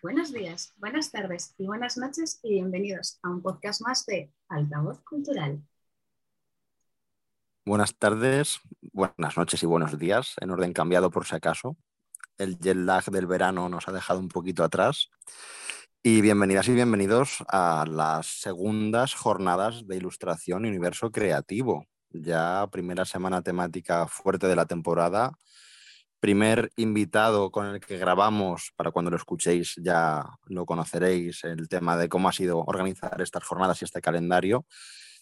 Buenos días, buenas tardes y buenas noches y bienvenidos a un podcast más de Altavoz Cultural. Buenas tardes, buenas noches y buenos días, en orden cambiado por si acaso. El jet lag del verano nos ha dejado un poquito atrás. Y bienvenidas y bienvenidos a las segundas jornadas de ilustración y universo creativo. Ya primera semana temática fuerte de la temporada primer invitado con el que grabamos, para cuando lo escuchéis ya lo conoceréis, el tema de cómo ha sido organizar estas jornadas y este calendario.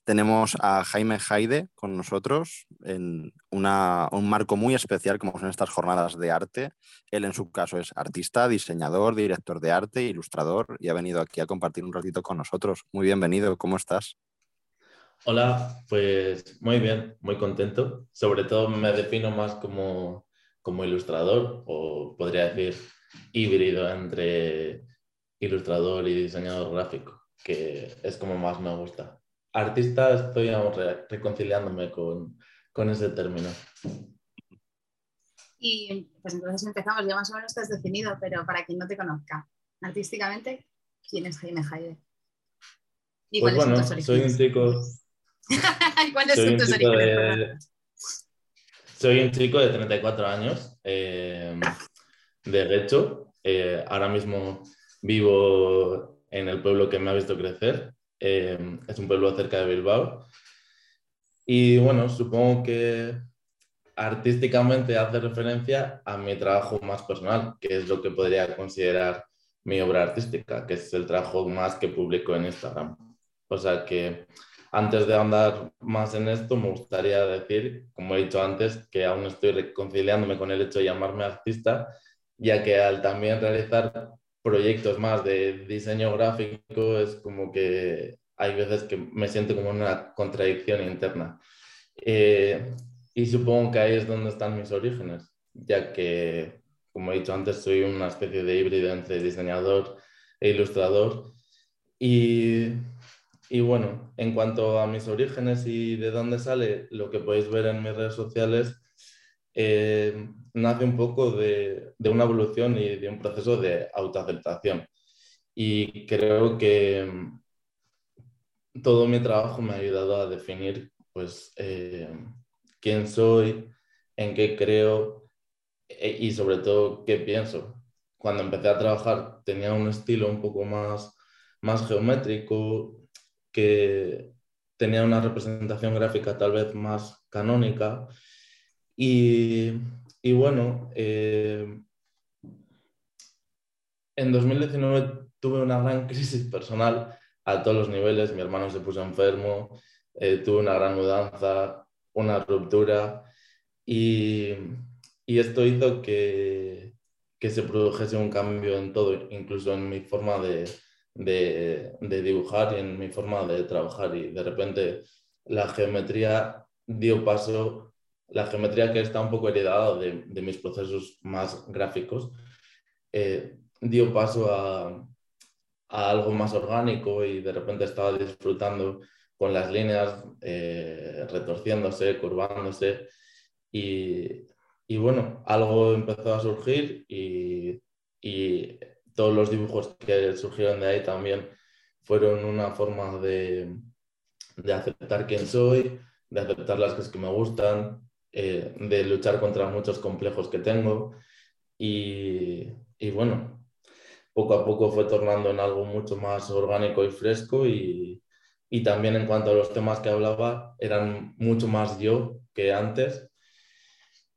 Tenemos a Jaime Jaide con nosotros en un marco muy especial como son estas jornadas de arte. Él en su caso es artista, diseñador, director de arte, ilustrador y ha venido aquí a compartir un ratito con nosotros. Muy bienvenido, ¿cómo estás? Hola, pues muy bien, muy contento. Sobre todo me defino más como como ilustrador o podría decir híbrido entre ilustrador y diseñador gráfico, que es como más me gusta. Artista estoy reconciliándome con, con ese término. Y pues entonces empezamos, ya más o menos estás definido, pero para quien no te conozca, artísticamente, ¿quién es Jaime Jaide? pues bueno, soy un chico... ¿Cuáles son tus orígenes? Soy un chico de 34 años, eh, de hecho, eh, ahora mismo vivo en el pueblo que me ha visto crecer. Eh, es un pueblo cerca de Bilbao. Y bueno, supongo que artísticamente hace referencia a mi trabajo más personal, que es lo que podría considerar mi obra artística, que es el trabajo más que publico en Instagram. O sea que antes de andar más en esto, me gustaría decir, como he dicho antes, que aún estoy reconciliándome con el hecho de llamarme artista, ya que al también realizar proyectos más de diseño gráfico es como que hay veces que me siento como una contradicción interna. Eh, y supongo que ahí es donde están mis orígenes, ya que, como he dicho antes, soy una especie de híbrido entre diseñador e ilustrador. Y y bueno, en cuanto a mis orígenes y de dónde sale, lo que podéis ver en mis redes sociales, eh, nace un poco de, de, una evolución y de un proceso de autoaceptación. Y creo que mm, todo mi trabajo me ha ayudado a definir pues, eh, quién soy, en qué creo e, y sobre todo qué pienso. Cuando empecé a trabajar tenía un estilo un poco más, más geométrico, que tenía una representación gráfica tal vez más canónica. Y, y bueno, eh, en 2019 tuve una gran crisis personal a todos los niveles. Mi hermano se puso enfermo, eh, tuve una gran mudanza, una ruptura y, y esto hizo que, que se produjese un cambio en todo, incluso en mi forma de, de, dibujar y en mi forma de trabajar. Y de repente la geometría dio paso, la geometría que está un poco heredada de, mis procesos más gráficos, eh, dio paso a, algo más orgánico y de repente estaba disfrutando con las líneas eh, retorciéndose, curvándose. Y, y, bueno, algo empezó a surgir y, y todos los dibujos que surgieron de ahí también fueron una forma de, de aceptar quién soy, de aceptar las cosas que me gustan, eh, de luchar contra muchos complejos que tengo. Y, y, bueno, poco a poco fue tornando en algo mucho más orgánico y fresco y, y también en cuanto a los temas que hablaba, eran mucho más yo que antes.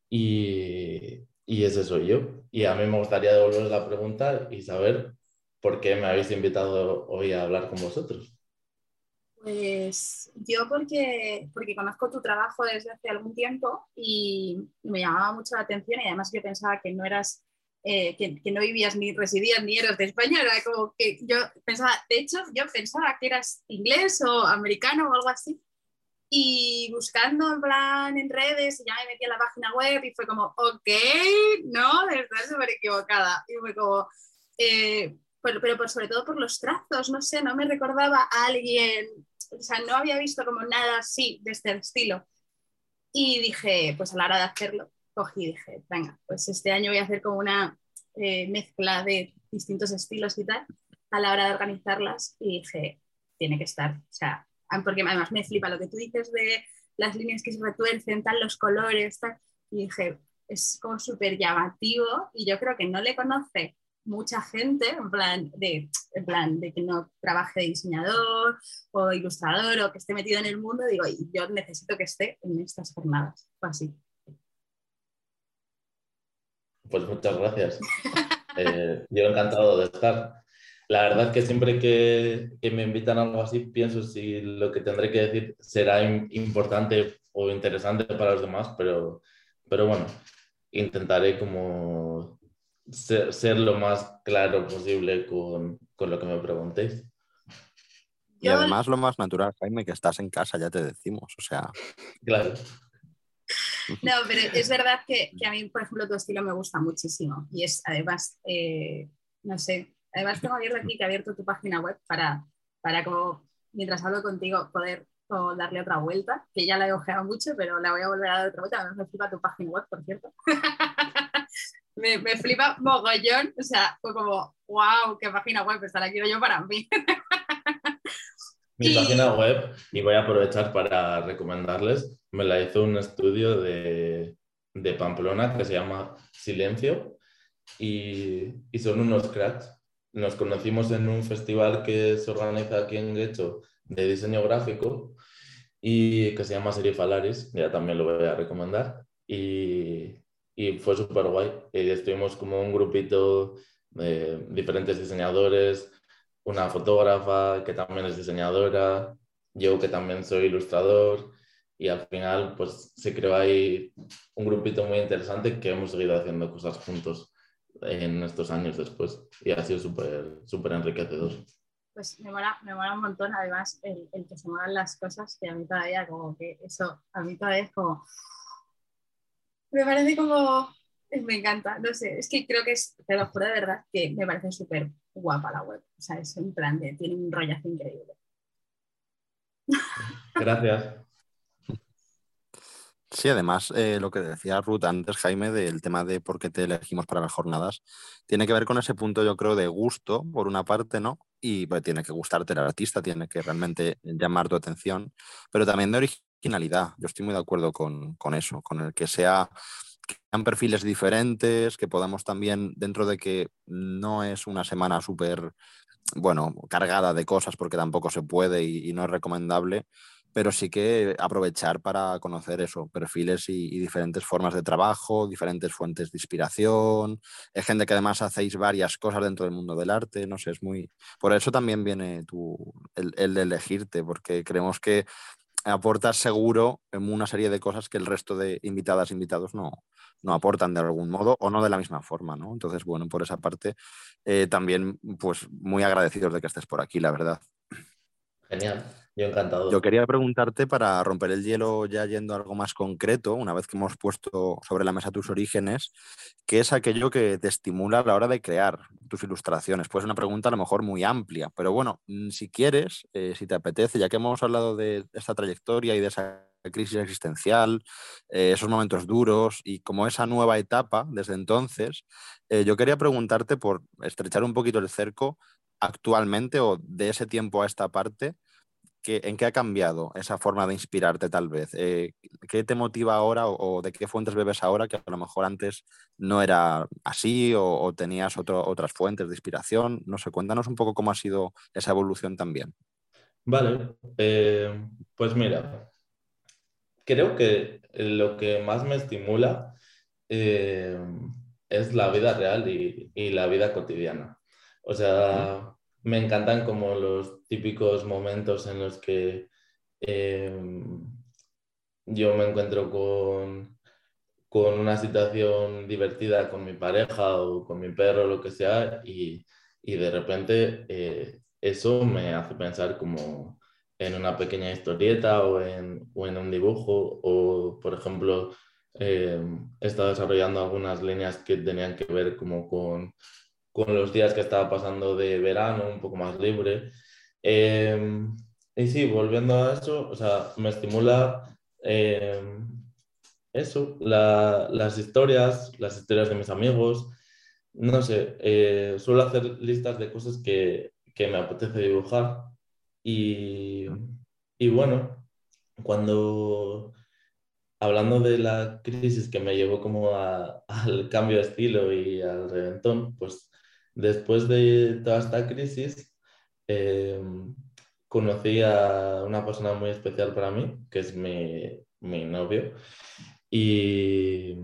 Y, y ese soy yo. Y a mí me gustaría devolver la pregunta y saber por qué me habéis invitado hoy a hablar con vosotros. Pues yo porque, porque conozco tu trabajo desde hace algún tiempo y, me llamaba mucho la atención y además yo pensaba que no eras, eh, que, no vivías ni residías ni eras de España, era como que yo pensaba, de hecho yo pensaba que eras inglés o americano o algo así y buscando en plan en redes, y ya me metí a la página web y fue como, ok, no, de verdad súper equivocada. Y fue como, eh, pero, pero por, sobre todo por los trazos, no sé, no me recordaba a alguien, o sea, no había visto como nada así de este estilo. Y dije, pues a la hora de hacerlo, cogí y dije, venga, pues este año voy a hacer como una eh, mezcla de distintos estilos y tal, a la hora de organizarlas y dije, tiene que estar. O sea, porque además me flipa lo que tú dices de las líneas que se retuercen, tal, los colores, tal. Y dije, es como súper llamativo y yo creo que no le conoce mucha gente, en plan, de, en plan de que no trabaje de diseñador o ilustrador o que esté metido en el mundo, digo, yo necesito que esté en estas jornadas, así. Pues muchas gracias. Eh, yo encantado de estar. La verdad es que siempre que, que, me invitan a algo así, pienso si lo que tendré que decir será importante o interesante para los demás, pero, pero bueno, intentaré como ser, lo más claro posible con, con, lo que me preguntéis. Y además lo más natural, Jaime, que estás en casa, ya te decimos, o sea... Claro. No, pero es verdad que, que, a mí, por ejemplo, tu estilo me gusta muchísimo y es además, eh, no sé, además tengo abierto aquí que abierto tu página web para, para como, mientras hablo contigo, poder o darle otra vuelta, que ya la he ojeado mucho, pero la voy a volver a dar otra vuelta. A mí me flipa tu página web, por cierto. me, me, flipa mogollón, o sea, fue como, wow, qué página web, esta la quiero yo para mí. Mi página web, y voy a aprovechar para recomendarles, me la hizo un estudio de, de Pamplona que se llama Silencio y, y, son unos cracks. Nos conocimos en un festival que se organiza aquí en Guecho de diseño gráfico y que se llama Serifalaris, ya también lo voy a recomendar. Y, y fue súper guay. Y estuvimos como un grupito de diferentes diseñadores, una fotógrafa que también es diseñadora, yo que también soy ilustrador y al final pues se creó ahí un grupito muy interesante que hemos seguido haciendo cosas juntos en estos años después y ha sido súper súper enriquecedor pues me mola, me mola un montón, además, el, el, que se muevan las cosas, que a mí todavía como que eso, a mí todavía es como, me parece como, me encanta, no sé, es que creo que es, te lo juro de verdad, que me parece súper guapa la web, o sea, es un plan de, tiene un rollazo increíble. Gracias. Sí, además, eh, lo que decía Ruth antes, Jaime, del tema de por qué te elegimos para las jornadas, tiene que ver con ese punto, yo creo, de gusto, por una parte, ¿no? Y pues, tiene que gustarte el artista, tiene que realmente llamar tu atención, pero también de originalidad. Yo estoy muy de acuerdo con, con eso, con el que sea sean perfiles diferentes, que podamos también, dentro de que no es una semana súper, bueno, cargada de cosas, porque tampoco se puede y no es recomendable, pero sí que aprovechar para conocer eso, perfiles y, diferentes formas de trabajo, diferentes fuentes de inspiración, es gente que además hacéis varias cosas dentro del mundo del arte, no sé, es muy... Por eso también viene tu, el, de elegirte, porque creemos que aportas seguro en una serie de cosas que el resto de invitadas e invitados no, no aportan de algún modo o no de la misma forma, ¿no? Entonces, bueno, por esa parte, eh, también pues muy agradecidos de que estés por aquí, la verdad. Genial. Yo quería preguntarte para romper el hielo ya yendo a algo más concreto, una vez que hemos puesto sobre la mesa tus orígenes, ¿qué es aquello que te estimula a la hora de crear tus ilustraciones? Pues una pregunta a lo mejor muy amplia, pero bueno, mm, si quieres, eh, si te apetece, ya que hemos hablado de esta trayectoria y de esa crisis existencial, eh, esos momentos duros y como esa nueva etapa desde entonces, eh, yo quería preguntarte por estrechar un poquito el cerco actualmente o de ese tiempo a esta parte ¿en qué ha cambiado esa forma de inspirarte tal vez? Eh, ¿Qué te motiva ahora o, de qué fuentes bebes ahora que a lo mejor antes no era así o, tenías otras fuentes de inspiración? No sé, cuéntanos un poco cómo ha sido esa evolución también. Vale, eh, pues mira, creo que lo que más me estimula eh, es la vida real y, y, la vida cotidiana. O sea, me encantan como los típicos momentos en los que em, yo me encuentro con, con, una situación divertida con mi pareja o con mi perro lo que sea y, y de repente eh, eso me hace pensar como en una pequeña historieta o en, o en un dibujo o por ejemplo em, he estado desarrollando algunas líneas que tenían que ver como con con los días que estaba pasando de verano, un poco más libre. Em, y sí, volviendo a eso, o sea, me estimula em, eso, las historias, las historias de mis amigos, no sé, eh, suelo hacer listas de cosas que, que me apetece dibujar. Y, y bueno, cuando hablando de la crisis que me llevó como al cambio de estilo y al reventón, pues después de toda esta crisis eh, conocí a una persona muy especial para mí, que es mi, mi novio, y,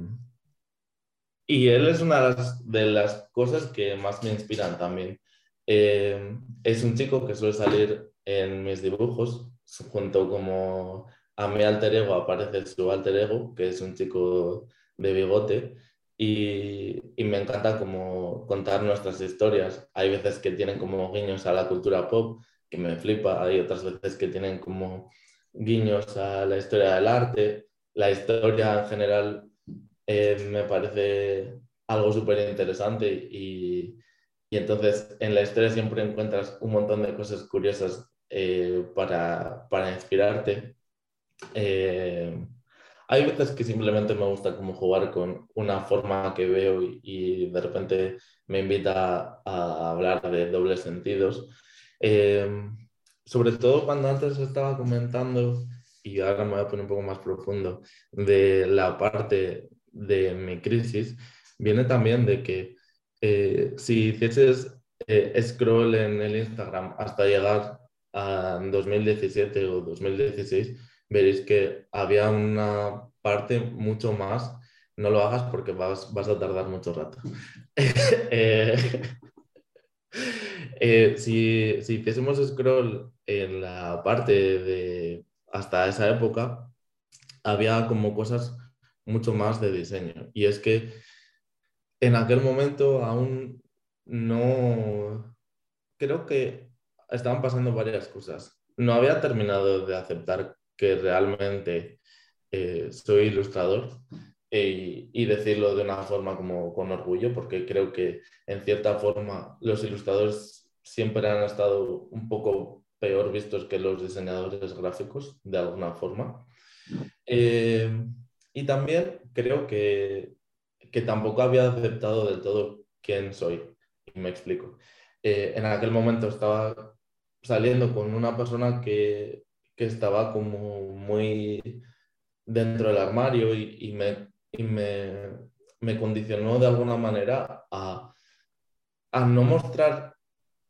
y él es una de las, cosas que más me inspiran también. Eh, es un chico que suele salir en mis dibujos, junto como a mi alter ego aparece su alter ego, que es un chico de bigote, y, y, me encanta como contar nuestras historias. Hay veces que tienen como guiños a la cultura pop, que me flipa, hay otras veces que tienen como guiños a la historia del arte. La historia en general eh, me parece algo súper interesante y, y, entonces en la historia siempre encuentras un montón de cosas curiosas eh, para, para inspirarte eh, hay veces que simplemente me gusta como jugar con una forma que veo y, de repente me invita a, hablar de dobles sentidos. Eh, sobre todo cuando antes estaba comentando, y ahora me voy a poner un poco más profundo, de la parte de mi crisis, viene también de que eh, si hicieses scroll en el Instagram hasta llegar a 2017 o 2016, veréis que había una parte mucho más. No lo hagas porque vas, vas a tardar mucho rato. Eh, eh, si, si hiciésemos scroll en la parte de hasta esa época, había como cosas mucho más de diseño. Y es que en aquel momento aún no... Creo que estaban pasando varias cosas. No había terminado de aceptar que realmente eh, soy ilustrador eh, y, decirlo de una forma como con orgullo, porque creo que en cierta forma los ilustradores siempre han estado un poco peor vistos que los diseñadores gráficos, de alguna forma. Eh, y también creo que, que, tampoco había aceptado del todo quién soy. Y me explico. en aquel momento estaba saliendo con una persona que que estaba como muy dentro del armario y, me, me, condicionó de alguna manera a, no mostrar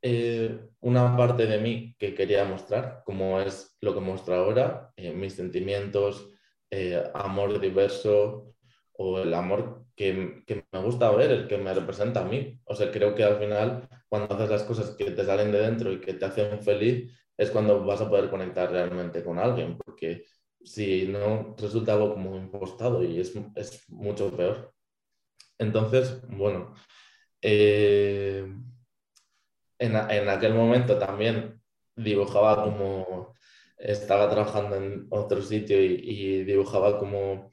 eh, una parte de mí que quería mostrar, como es lo que muestro ahora, eh, mis sentimientos, eh, amor diverso o el amor que, que, me gusta ver, el que me representa a mí. O sea, creo que al final, cuando haces las cosas que te salen de dentro y que te hacen feliz, es cuando vas a poder conectar realmente con alguien, porque si no, resulta algo como impostado y es, es mucho peor. Entonces, bueno, eh, en, en, aquel momento también dibujaba como, estaba trabajando en otro sitio y, dibujaba como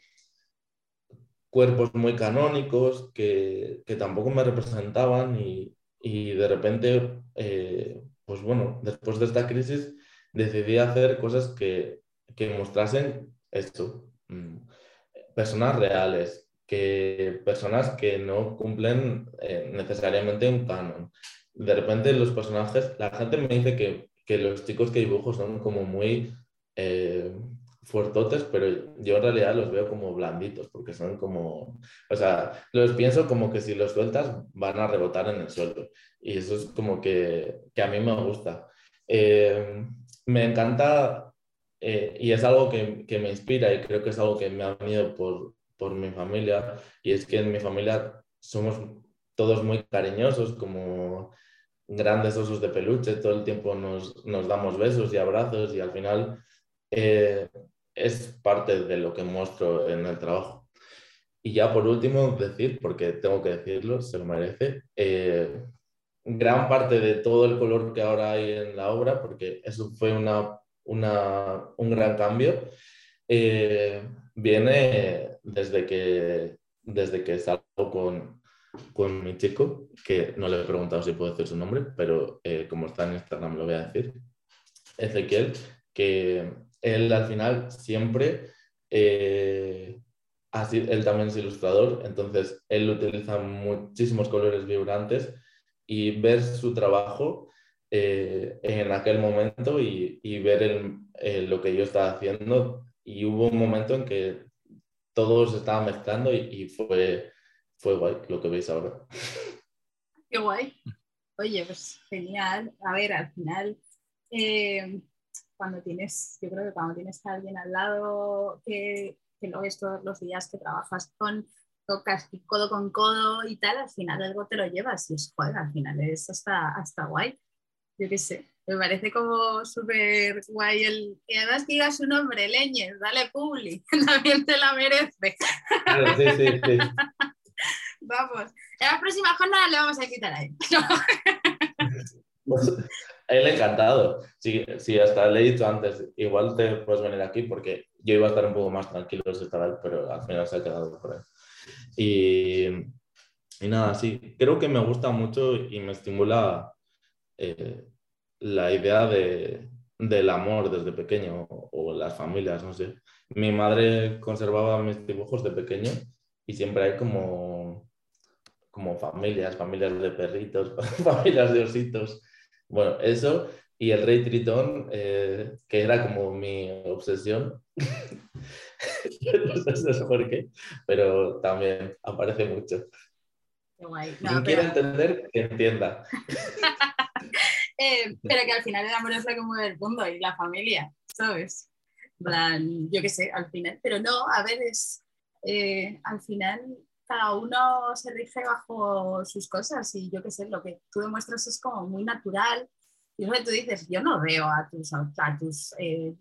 cuerpos muy canónicos que, que tampoco me representaban y, y de repente eh, pues bueno, después de esta crisis decidí hacer cosas que, que mostrasen esto, mm, personas reales, que personas que no cumplen eh, necesariamente un canon. De repente los personajes, la gente me dice que, que los chicos que dibujo son como muy eh, fuertotes, pero yo en realidad los veo como blanditos, porque son como, o sea, los pienso como que si los sueltas van a rebotar en el suelo. Y eso es como que, que a mí me gusta. Eh, me encanta eh, y es algo que, que, me inspira y creo que es algo que me ha venido por, por mi familia. Y es que en mi familia somos todos muy cariñosos, como grandes osos de peluche, todo el tiempo nos, nos damos besos y abrazos y al final eh, es parte de lo que muestro en el trabajo. Y ya por último, decir, porque tengo que decirlo, se lo merece, eh, gran parte de todo el color que ahora hay en la obra, porque eso fue una, una, un gran cambio, eh, viene desde que, desde que salgo con, con mi chico, que no le he preguntado si puedo decir su nombre, pero eh, como está en Instagram lo voy a decir, Ezequiel, que él al final siempre eh, así, él también es ilustrador, entonces él utiliza muchísimos colores vibrantes y ver su trabajo eh, en aquel momento y, y ver lo que yo estaba haciendo. Y hubo un momento en que todo se estaba mezclando y, y fue, fue guay lo que veis ahora. Qué guay. Oye, pues genial. A ver, al final, eh, cuando tienes, yo creo que cuando tienes a alguien al lado que, que lo ves todos los días, que trabajas con, tocas codo con codo y tal, al final algo te lo llevas y es juega, al final es hasta, hasta guay. Yo qué sé, me parece como súper guay el que además diga su nombre, Leñez, dale publi, también te la merece. sí, sí, sí. Vamos, en la próxima jornada le vamos a quitar a él. Pues, a él encantado. Sí, sí, hasta le he dicho antes, igual te puedes venir aquí porque yo iba a estar un poco más tranquilo si estaba pero al final se ha quedado por ahí. Y, y nada, sí, creo que me gusta mucho y me estimula eh, la idea de, del amor desde pequeño o, las familias, no sé. Mi madre conservaba mis dibujos de pequeño y siempre hay como, como familias, familias de perritos, familias de ositos. Bueno, eso y el rey tritón, eh, que era como mi obsesión. no sé por qué, pero también aparece mucho. Qué guay. No, quiere entender, que entienda. Eh, pero que al final el amor es lo que mueve el mundo y la familia, ¿sabes? plan, yo qué sé, al final. Pero no, a ver, es, eh, al final cada uno se rige bajo sus cosas y yo qué sé, lo que tú demuestras es como muy natural. Y que tú dices, yo no veo a tus, a tus eh,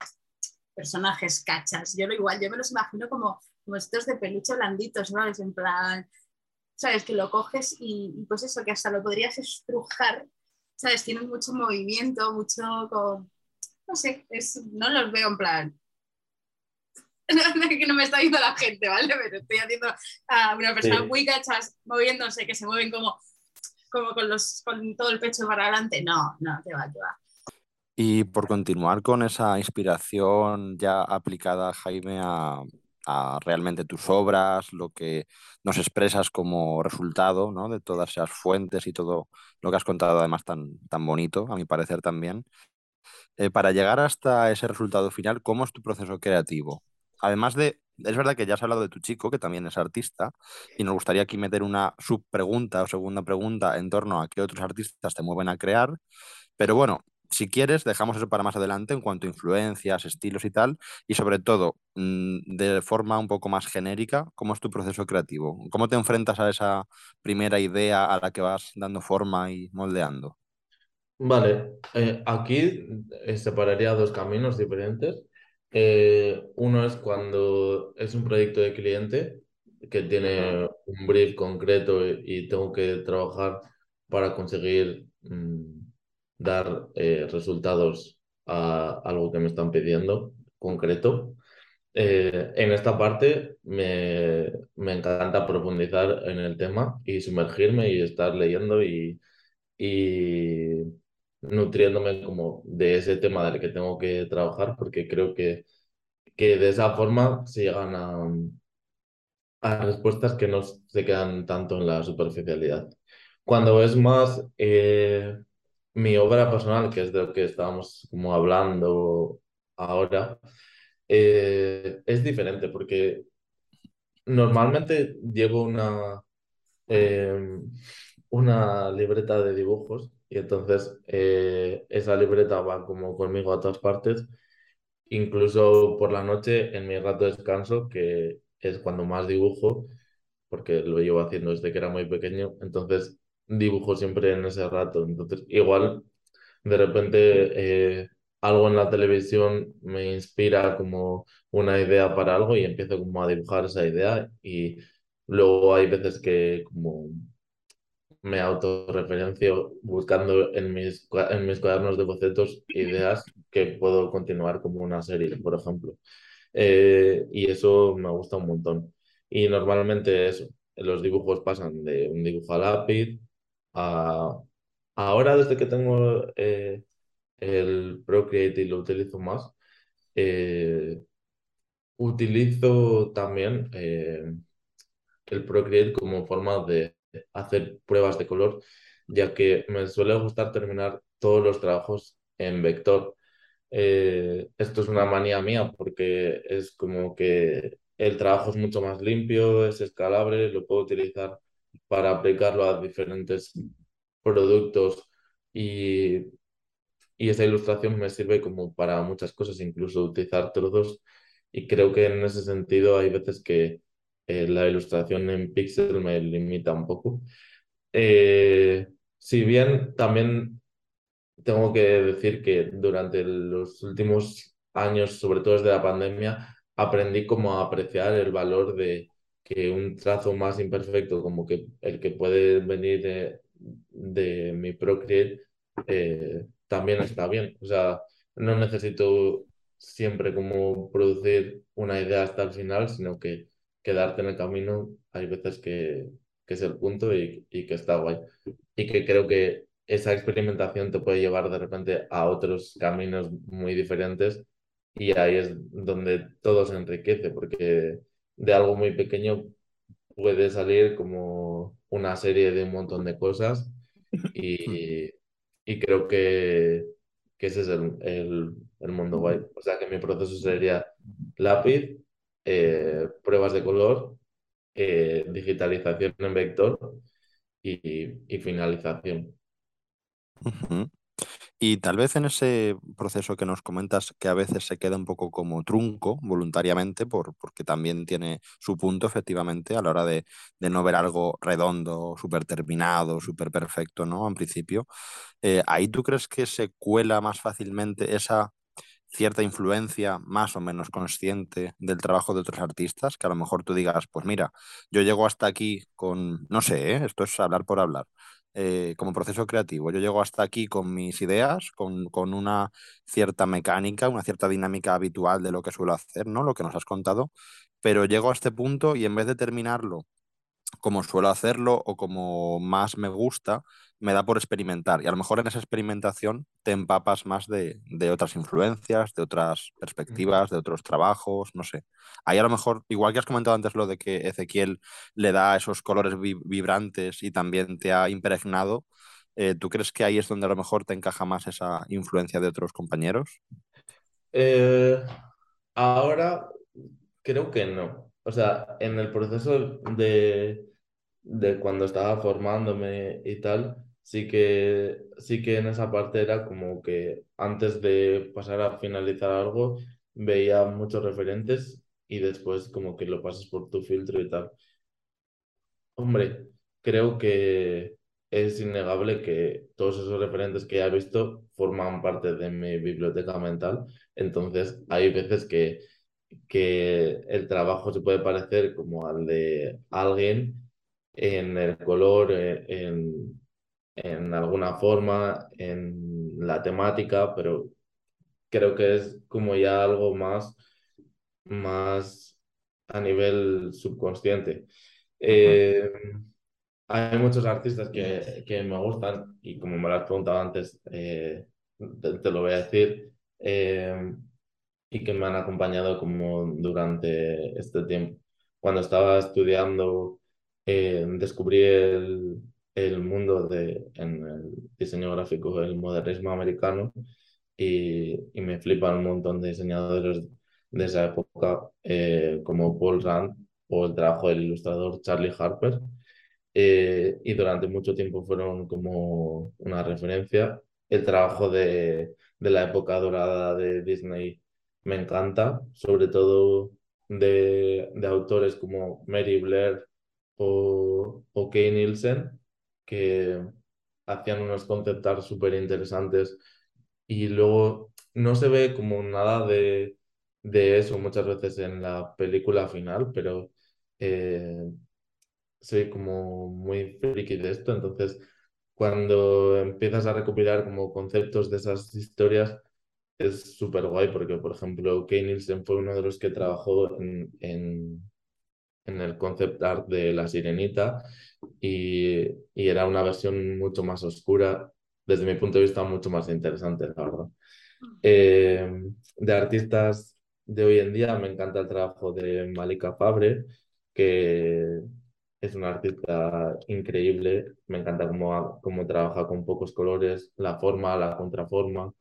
personajes cachas, yo lo igual, yo me los imagino como, como estos de peluche blanditos, ¿sabes? En plan, ¿sabes? Que lo coges y, y pues eso, que hasta lo podrías estrujar ¿sabes? Tienen mucho movimiento, mucho, no sé, no los veo en plan, que no me está viendo la gente, ¿vale? Pero estoy haciendo a una persona muy cachas moviéndose, que se mueven como, como con, los, con todo el pecho para adelante. No, no, te va, te va. Y por continuar con esa inspiración ya aplicada, Jaime, a, realmente tus obras, lo que nos expresas como resultado ¿no? de todas esas fuentes y todo lo que has contado además tan, tan bonito, a mi parecer también. Eh, para llegar hasta ese resultado final, ¿cómo es tu proceso creativo? Además de, es verdad que ya has hablado de tu chico, que también es artista, y nos gustaría aquí meter una subpregunta o segunda pregunta en torno a qué otros artistas te mueven a crear, pero bueno, si quieres, dejamos eso para más adelante en cuanto a influencias, estilos y tal, y sobre todo, mm, de forma un poco más genérica, ¿cómo es tu proceso creativo? ¿Cómo te enfrentas a esa primera idea a la que vas dando forma y moldeando? Vale, eh, aquí eh, separaría dos caminos diferentes. Eh, uno es cuando es un proyecto de cliente que tiene un brief concreto y, tengo que trabajar para conseguir... Mm, dar eh, resultados a algo que me están pidiendo concreto. Eh, en esta parte me, me, encanta profundizar en el tema y sumergirme y estar leyendo y, y nutriéndome como de ese tema del que tengo que trabajar porque creo que, que de esa forma se llegan a, a respuestas que no se quedan tanto en la superficialidad. Cuando es más eh, mi obra personal, que es de lo que estábamos como hablando ahora, eh, es diferente porque normalmente llevo una, em, una libreta de dibujos y entonces eh, esa libreta va como conmigo a todas partes, incluso por la noche en mi rato de descanso, que es cuando más dibujo, porque lo llevo haciendo desde que era muy pequeño, entonces dibujo siempre en ese rato. Entonces, igual de repente eh, algo en la televisión me inspira como una idea para algo y empiezo como a dibujar esa idea y luego hay veces que como me autorreferencio buscando en mis, en mis cuadernos de bocetos ideas que puedo continuar como una serie, por ejemplo. Eh, y eso me gusta un montón. Y normalmente eso, los dibujos pasan de un dibujo a lápiz ahora desde que tengo eh, el Procreate y lo utilizo más, eh, utilizo también eh, el Procreate como forma de hacer pruebas de color, ya que me suele gustar terminar todos los trabajos en vector. Esto es una manía mía porque es como que el trabajo es mucho más limpio, es escalable, lo puedo utilizar para aplicarlo a diferentes productos y, y esa ilustración me sirve como para muchas cosas, incluso utilizar trozos y creo que en ese sentido hay veces que eh, la ilustración en pixel me limita un poco. Eh, si bien también tengo que decir que durante los últimos años, sobre todo desde la pandemia, aprendí como a apreciar el valor de que un trazo más imperfecto como que el que puede venir de, de mi Procreate eh, también está bien. O sea, no necesito siempre como producir una idea hasta el final, sino que quedarte en el camino hay veces que, que es el punto y, y, que está guay. Y que creo que esa experimentación te puede llevar de repente a otros caminos muy diferentes y ahí es donde todo se enriquece, porque de algo muy pequeño puede salir como una serie de un montón de cosas y, y creo que, que ese es el, el, el, mundo guay. O sea que mi proceso sería lápiz, eh, pruebas de color, eh, digitalización en vector y, y finalización. Uh. Y tal vez en ese proceso que nos comentas, que a veces se queda un poco como trunco voluntariamente, por, porque también tiene su punto efectivamente a la hora de, no ver algo redondo, súper terminado, súper perfecto, ¿no? En principio, eh, ¿ahí tú crees que se cuela más fácilmente esa cierta influencia más o menos consciente del trabajo de otros artistas, que a lo mejor tú digas, pues mira, yo llego hasta aquí con, no sé, ¿eh? esto es hablar por hablar, eh, como proceso creativo. Yo llego hasta aquí con mis ideas, con, con, una cierta mecánica, una cierta dinámica habitual de lo que suelo hacer, ¿no? Lo que nos has contado, pero llego a este punto y en vez de terminarlo como suelo hacerlo o como más me gusta, me da por experimentar. Y a lo mejor en esa experimentación te empapas más de, de otras influencias, de otras perspectivas, de otros trabajos, no sé. Ahí a lo mejor, igual que has comentado antes lo de que Ezequiel le da esos colores vibrantes y también te ha impregnado, eh, ¿tú crees que ahí es donde a lo mejor te encaja más esa influencia de otros compañeros? Eh, ahora creo que no. O sea, en el proceso de, de cuando estaba formándome y tal, sí que, sí que en esa parte era como que antes de pasar a finalizar algo, veía muchos referentes y después como que lo pasas por tu filtro y tal. Hombre, creo que es innegable que todos esos referentes que ya he visto forman parte de mi biblioteca mental. Entonces, hay veces que que el trabajo se puede parecer como al de alguien en el color, eh, en, en alguna forma, en la temática, pero creo que es como ya algo más, más a nivel subconsciente. Eh, hay muchos artistas que, que, me gustan y como me lo has preguntado antes, eh, te, lo voy a decir. Y que me han acompañado como durante este tiempo. Cuando estaba estudiando, eh, descubrí el, el mundo de, en el diseño gráfico, el modernismo americano, y, y me flipan un montón de diseñadores de esa época, eh, como Paul Rand o el trabajo del ilustrador Charlie Harper. Eh, y durante mucho tiempo fueron como una referencia. El trabajo de, de la época dorada de Disney me encanta, sobre todo de, de autores como Mary Blair o, o Kay Nielsen, que hacían unos concept art súper interesantes y luego no se ve como nada de, de, eso muchas veces en la película final, pero eh, soy como muy friki de esto, entonces cuando empiezas a recopilar como conceptos de esas historias, es súper guay porque, por ejemplo, Kay Nielsen fue uno de los que trabajó en, en, en el concept art de La Sirenita y, y, era una versión mucho más oscura, desde mi punto de vista mucho más interesante, la verdad. Eh, de artistas de hoy en día me encanta el trabajo de Malika Fabre, que es una artista increíble. Me encanta cómo, cómo trabaja con pocos colores, la forma, la contraforma.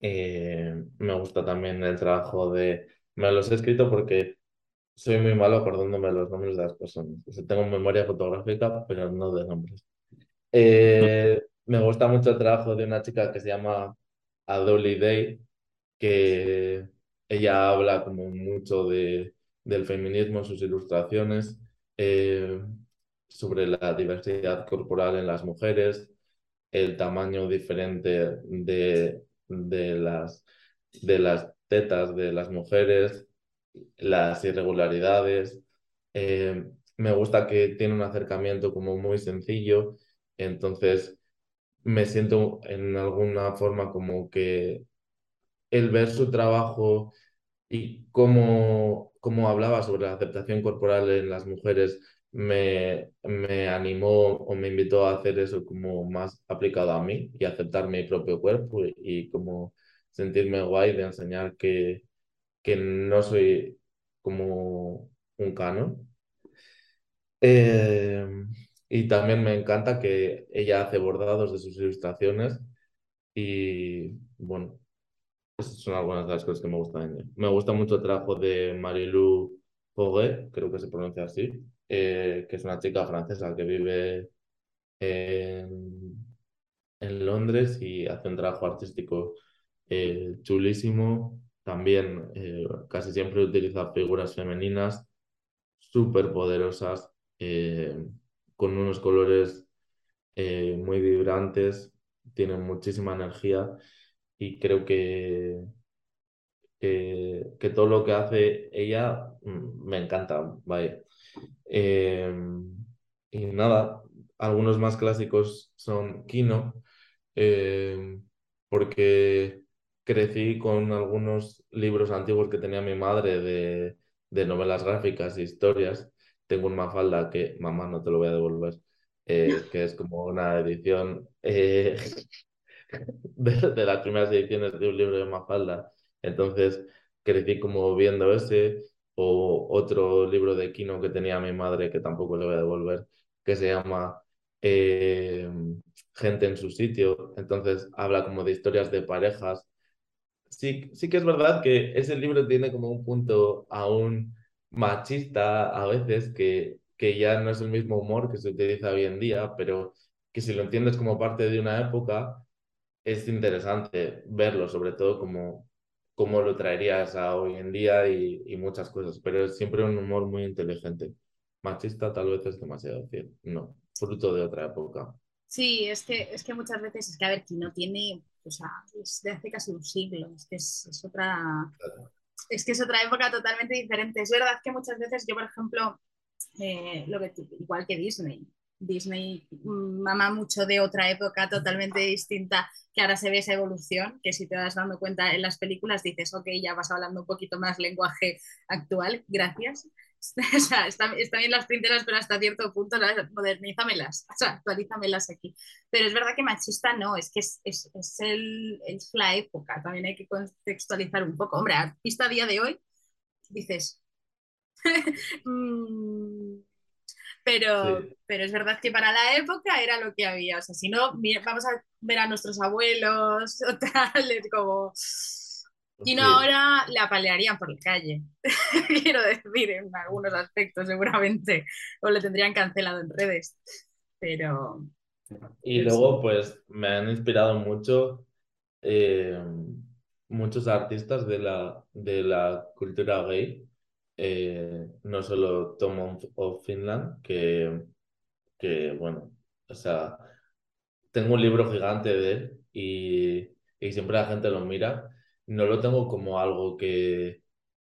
Eh, me gusta también el trabajo de... Me los he escrito porque soy muy malo acordándome los nombres de las personas. tengo memoria fotográfica, pero no de nombres. Eh, me gusta mucho el trabajo de una chica que se llama Adoli Day, que ella habla como mucho de, del feminismo en sus ilustraciones, eh, sobre la diversidad corporal en las mujeres, el tamaño diferente de, de, las, de las tetas de las mujeres, las irregularidades. Eh, me gusta que tiene un acercamiento como muy sencillo, entonces me siento en alguna forma como que el ver su trabajo y cómo, cómo hablaba sobre la aceptación corporal en las mujeres me, me animó o me invitó a hacer eso como más aplicado a mí y aceptar mi propio cuerpo y, como sentirme guay de enseñar que, que no soy como un canon. Eh, y también me encanta que ella hace bordados de sus ilustraciones y bueno, esas son algunas de las cosas que me gustan. Me gusta mucho el trabajo de Marilou Poguet, creo que se pronuncia así, eh, que es una chica francesa que vive en, Londres y hace un trabajo artístico eh, chulísimo. También eh, casi siempre utiliza figuras femeninas súper poderosas, con unos colores muy vibrantes, tienen muchísima energía y creo que, que, todo lo que hace ella mm, me encanta. Em, y nada, algunos más clásicos son Kino, em, porque crecí con algunos libros antiguos que tenía mi madre de, de novelas gráficas e historias. Tengo una falda que, mamá, no te lo voy a devolver, eh, que es como una edición eh, de, las primeras ediciones de un libro de Mafalda. Entonces crecí como viendo ese o otro libro de Kino que tenía mi madre que tampoco le voy a devolver, que se llama eh, Gente en su sitio. Entonces habla como de historias de parejas. Sí, sí que es verdad que ese libro tiene como un punto aún machista a veces que, que ya no es el mismo humor que se utiliza hoy en día, pero que si lo entiendes como parte de una época, es interesante verlo, sobre todo como cómo lo traerías a hoy en día y, muchas cosas, pero es siempre un humor muy inteligente. Machista tal vez es demasiado no, fruto de otra época. Sí, es que, es que muchas veces es que, a ver, que no tiene, o sea, es de hace casi un siglo, es que es, otra... Es que es otra época totalmente diferente. Es verdad que muchas veces yo, por ejemplo, eh, lo que, igual que Disney, Disney mama mucho de otra época totalmente distinta, que ahora se ve esa evolución, que si te vas dando cuenta en las películas dices, ok, ya vas hablando un poquito más lenguaje actual, gracias. o sea, están, bien las princesas, pero hasta cierto punto modernízamelas, o sea, actualízamelas aquí. Pero es verdad que machista no, es que es, es, es, el, es la época, también hay que contextualizar un poco. Hombre, a día de hoy, dices... Mm, pero, pero es verdad que para la época era lo que había. O sea, si no, vamos a ver a nuestros abuelos o tal, es como... Y no ahora la apalearían por la calle, quiero decir, en algunos aspectos seguramente, o le tendrían cancelado en redes, pero... Y luego, pues, me han inspirado mucho eh, muchos artistas de la, de la cultura gay, eh, no solo Tom of Finland, que, que, bueno, o sea, tengo un libro gigante de él y, y siempre la gente lo mira. No lo tengo como algo que,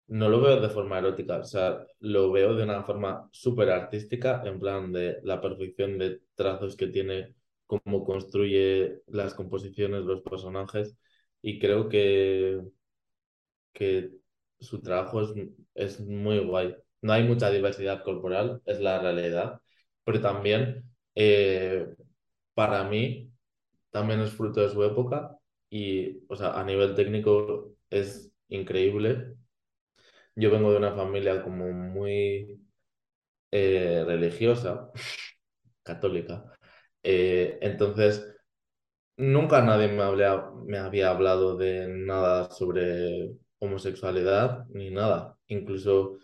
no lo veo de forma erótica, o sea, lo veo de una forma súper artística, en plan de la perfección de trazos que tiene, cómo construye las composiciones, los personajes, y creo que, que su trabajo es, es muy guay. No hay mucha diversidad corporal, es la realidad, pero también eh, para mí también es fruto de su época y, o sea, a nivel técnico es increíble yo vengo de una familia como muy eh, religiosa, católica. Eh, entonces, nunca nadie me, me había hablado de nada sobre homosexualidad ni nada. Incluso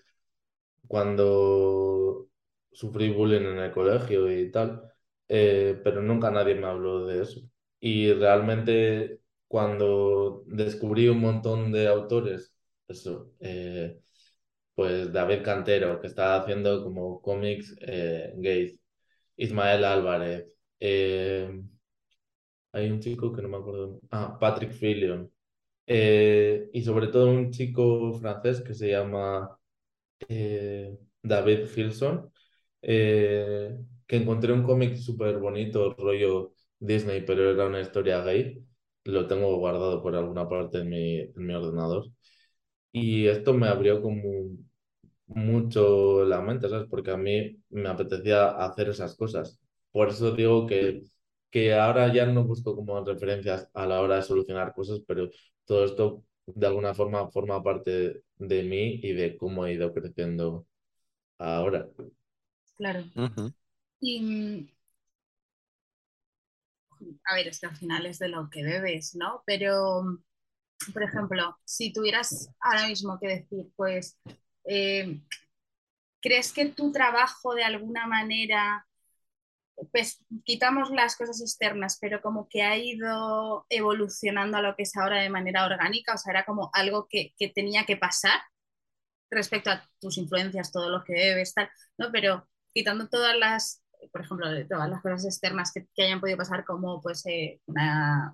cuando sufrí bullying en el colegio y tal, eh, pero nunca nadie me habló de eso. Y realmente cuando descubrí un montón de autores, eso, eh, pues David Cantero, que está haciendo como cómics eh, Ismael Álvarez, hay un chico que no me acuerdo, ah, Patrick Fillion, y sobre todo un chico francés que se llama David Hilson, que encontré un cómic súper bonito, rollo Disney, pero era una historia gay. Lo tengo guardado por alguna parte en mi, en mi ordenador. Y esto me abrió como mucho la mente, ¿sabes? Porque a mí me apetecía hacer esas cosas. Por eso digo que, que ahora ya no busco como referencias a la hora de solucionar cosas, pero todo esto de alguna forma forma parte de mí y de cómo he ido creciendo ahora. Claro. Y a ver, es que al final es de lo que bebes, ¿no? Pero, por ejemplo, si tuvieras ahora mismo que decir, pues, eh, ¿crees que tu trabajo de alguna manera, pues quitamos las cosas externas, pero como que ha ido evolucionando a lo que es ahora de manera orgánica? O sea, era como algo que, que tenía que pasar respecto a tus influencias, todo lo que bebes, tal, ¿no? Pero quitando todas las por ejemplo, todas las cosas externas que, hayan podido pasar, como pues eh, una,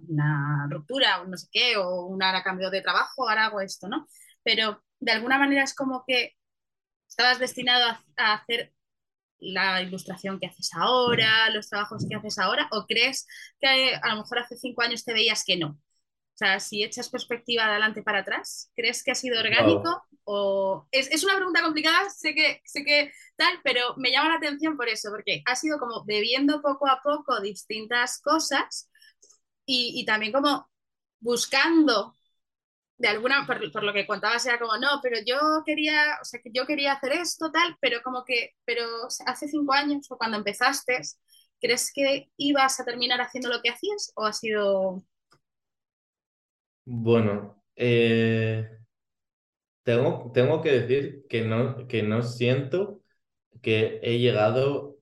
ruptura o no sé qué, o una cambio de trabajo, ahora hago esto, ¿no? Pero de alguna manera es como que estabas destinado a, hacer la ilustración que haces ahora, los trabajos que haces ahora, o crees que a lo mejor hace cinco años te veías que no? O sea, si echas perspectiva adelante para atrás, ¿crees que ha sido orgánico? O... Es, es, una pregunta complicada, sé que, sé que tal, pero me llama la atención por eso, porque ha sido como bebiendo poco a poco distintas cosas y, y también como buscando de alguna, por, por, lo que contabas era como, no, pero yo quería, o sea, que yo quería hacer esto, tal, pero como que, pero hace cinco años o cuando empezaste, ¿crees que ibas a terminar haciendo lo que hacías o ha sido bueno, eh, tengo, tengo que decir que no, que no siento que he llegado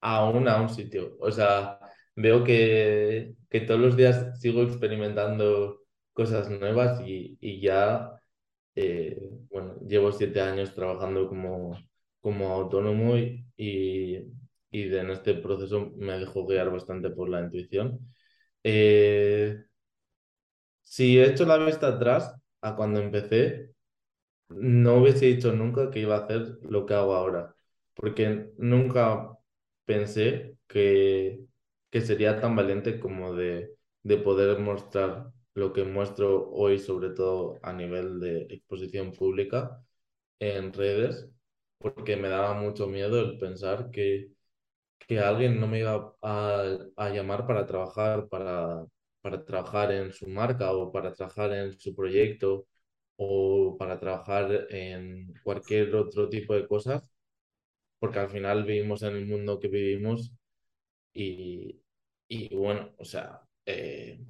aún a un sitio. O sea, veo que, que todos los días sigo experimentando cosas nuevas y, ya, eh, bueno, llevo siete años trabajando como, como autónomo y, y, en este proceso me dejo guiar bastante por la intuición. Eh, si he hecho la vista atrás a cuando empecé, no hubiese dicho nunca que iba a hacer lo que hago ahora, porque nunca pensé que, que sería tan valiente como de, de poder mostrar lo que muestro hoy, sobre todo a nivel de exposición pública en redes, porque me daba mucho miedo el pensar que, que alguien no me iba a, a llamar para trabajar para, para trabajar en su marca o para trabajar en su proyecto o para trabajar en cualquier otro tipo de cosas, porque al final vivimos en el mundo que vivimos y, y bueno, o sea, eh,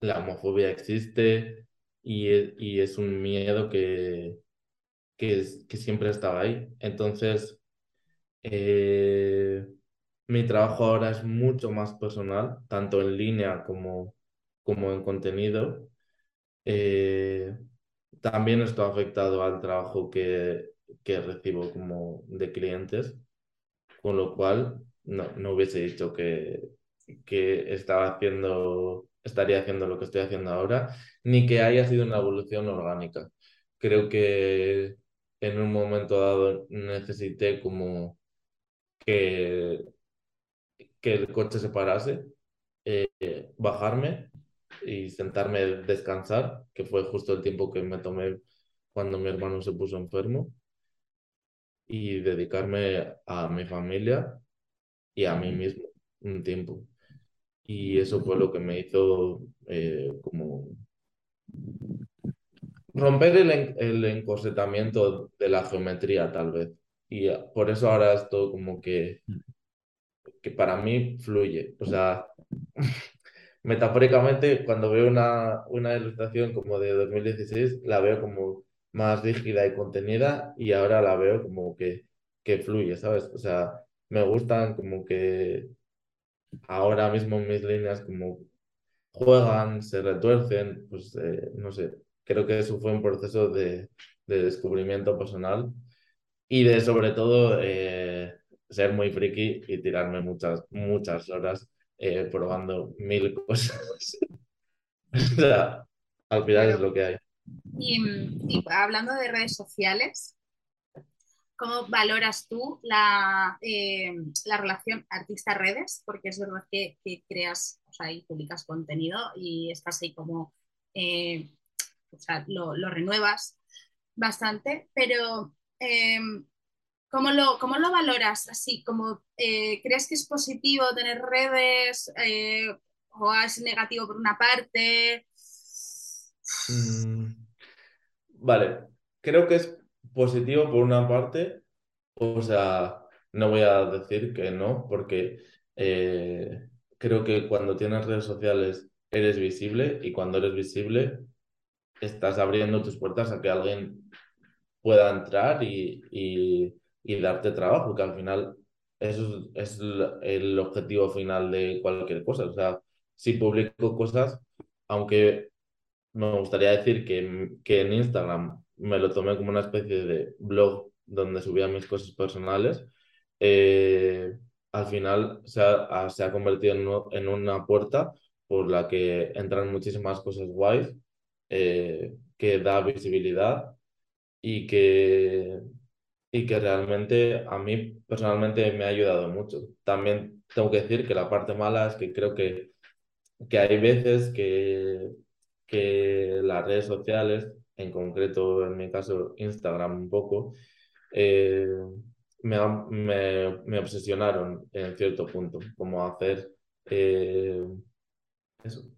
la homofobia existe y es, y es un miedo que, que, siempre estaba ahí. Entonces, eh, mi trabajo ahora es mucho más personal, tanto en línea como, como en contenido. Eh, también esto ha afectado al trabajo que, que recibo como de clientes, con lo cual no, no hubiese dicho que, que estaba haciendo, estaría haciendo lo que estoy haciendo ahora, ni que haya sido una evolución orgánica. Creo que en un momento dado necesité como que que el coche se parase, eh, bajarme y sentarme a descansar, que fue justo el tiempo que me tomé cuando mi hermano se puso enfermo, y dedicarme a mi familia y a mí mismo un tiempo. Y eso fue lo que me hizo eh, como romper el, el encorsetamiento de la geometría, tal vez. Y por eso ahora esto como que, que para mí fluye. O sea, metafóricamente, cuando veo una, una ilustración como de 2016, la veo como más rígida y contenida y ahora la veo como que, que fluye, ¿sabes? O sea, me gustan como que ahora mismo mis líneas como juegan, se retuercen, pues eh, no sé, creo que eso fue un proceso de, de descubrimiento personal y de sobre todo eh, ser muy friki y tirarme muchas, muchas horas eh, probando mil cosas. o sea, al final es lo que hay. Y, hablando de redes sociales, ¿cómo valoras tú la, eh, la relación artista-redes? Porque es verdad que, creas, o sea, y publicas contenido y estás ahí como, eh, o sea, lo, lo, renuevas bastante, pero em, ¿cómo, lo, ¿cómo, lo, valoras? Así, como, eh, ¿crees que es positivo tener redes o es negativo por una parte? Mm, vale, creo que es positivo por una parte, o sea, no voy a decir que no, porque eh, creo que cuando tienes redes sociales eres visible y cuando eres visible estás abriendo tus puertas a que alguien pueda entrar y, y, darte trabajo, que al final eso es, es el objetivo final de cualquier cosa. O sea, si publico cosas, aunque me gustaría decir que, que en Instagram me lo tomé como una especie de blog donde subía mis cosas personales. Eh, al final se ha, se ha convertido en, una puerta por la que entran muchísimas cosas guays, eh, que da visibilidad y que, y que realmente a mí personalmente me ha ayudado mucho. También tengo que decir que la parte mala es que creo que, que hay veces que que las redes sociales, en concreto en mi caso Instagram un poco, eh, me, me, me, obsesionaron en cierto punto, como hacer eh,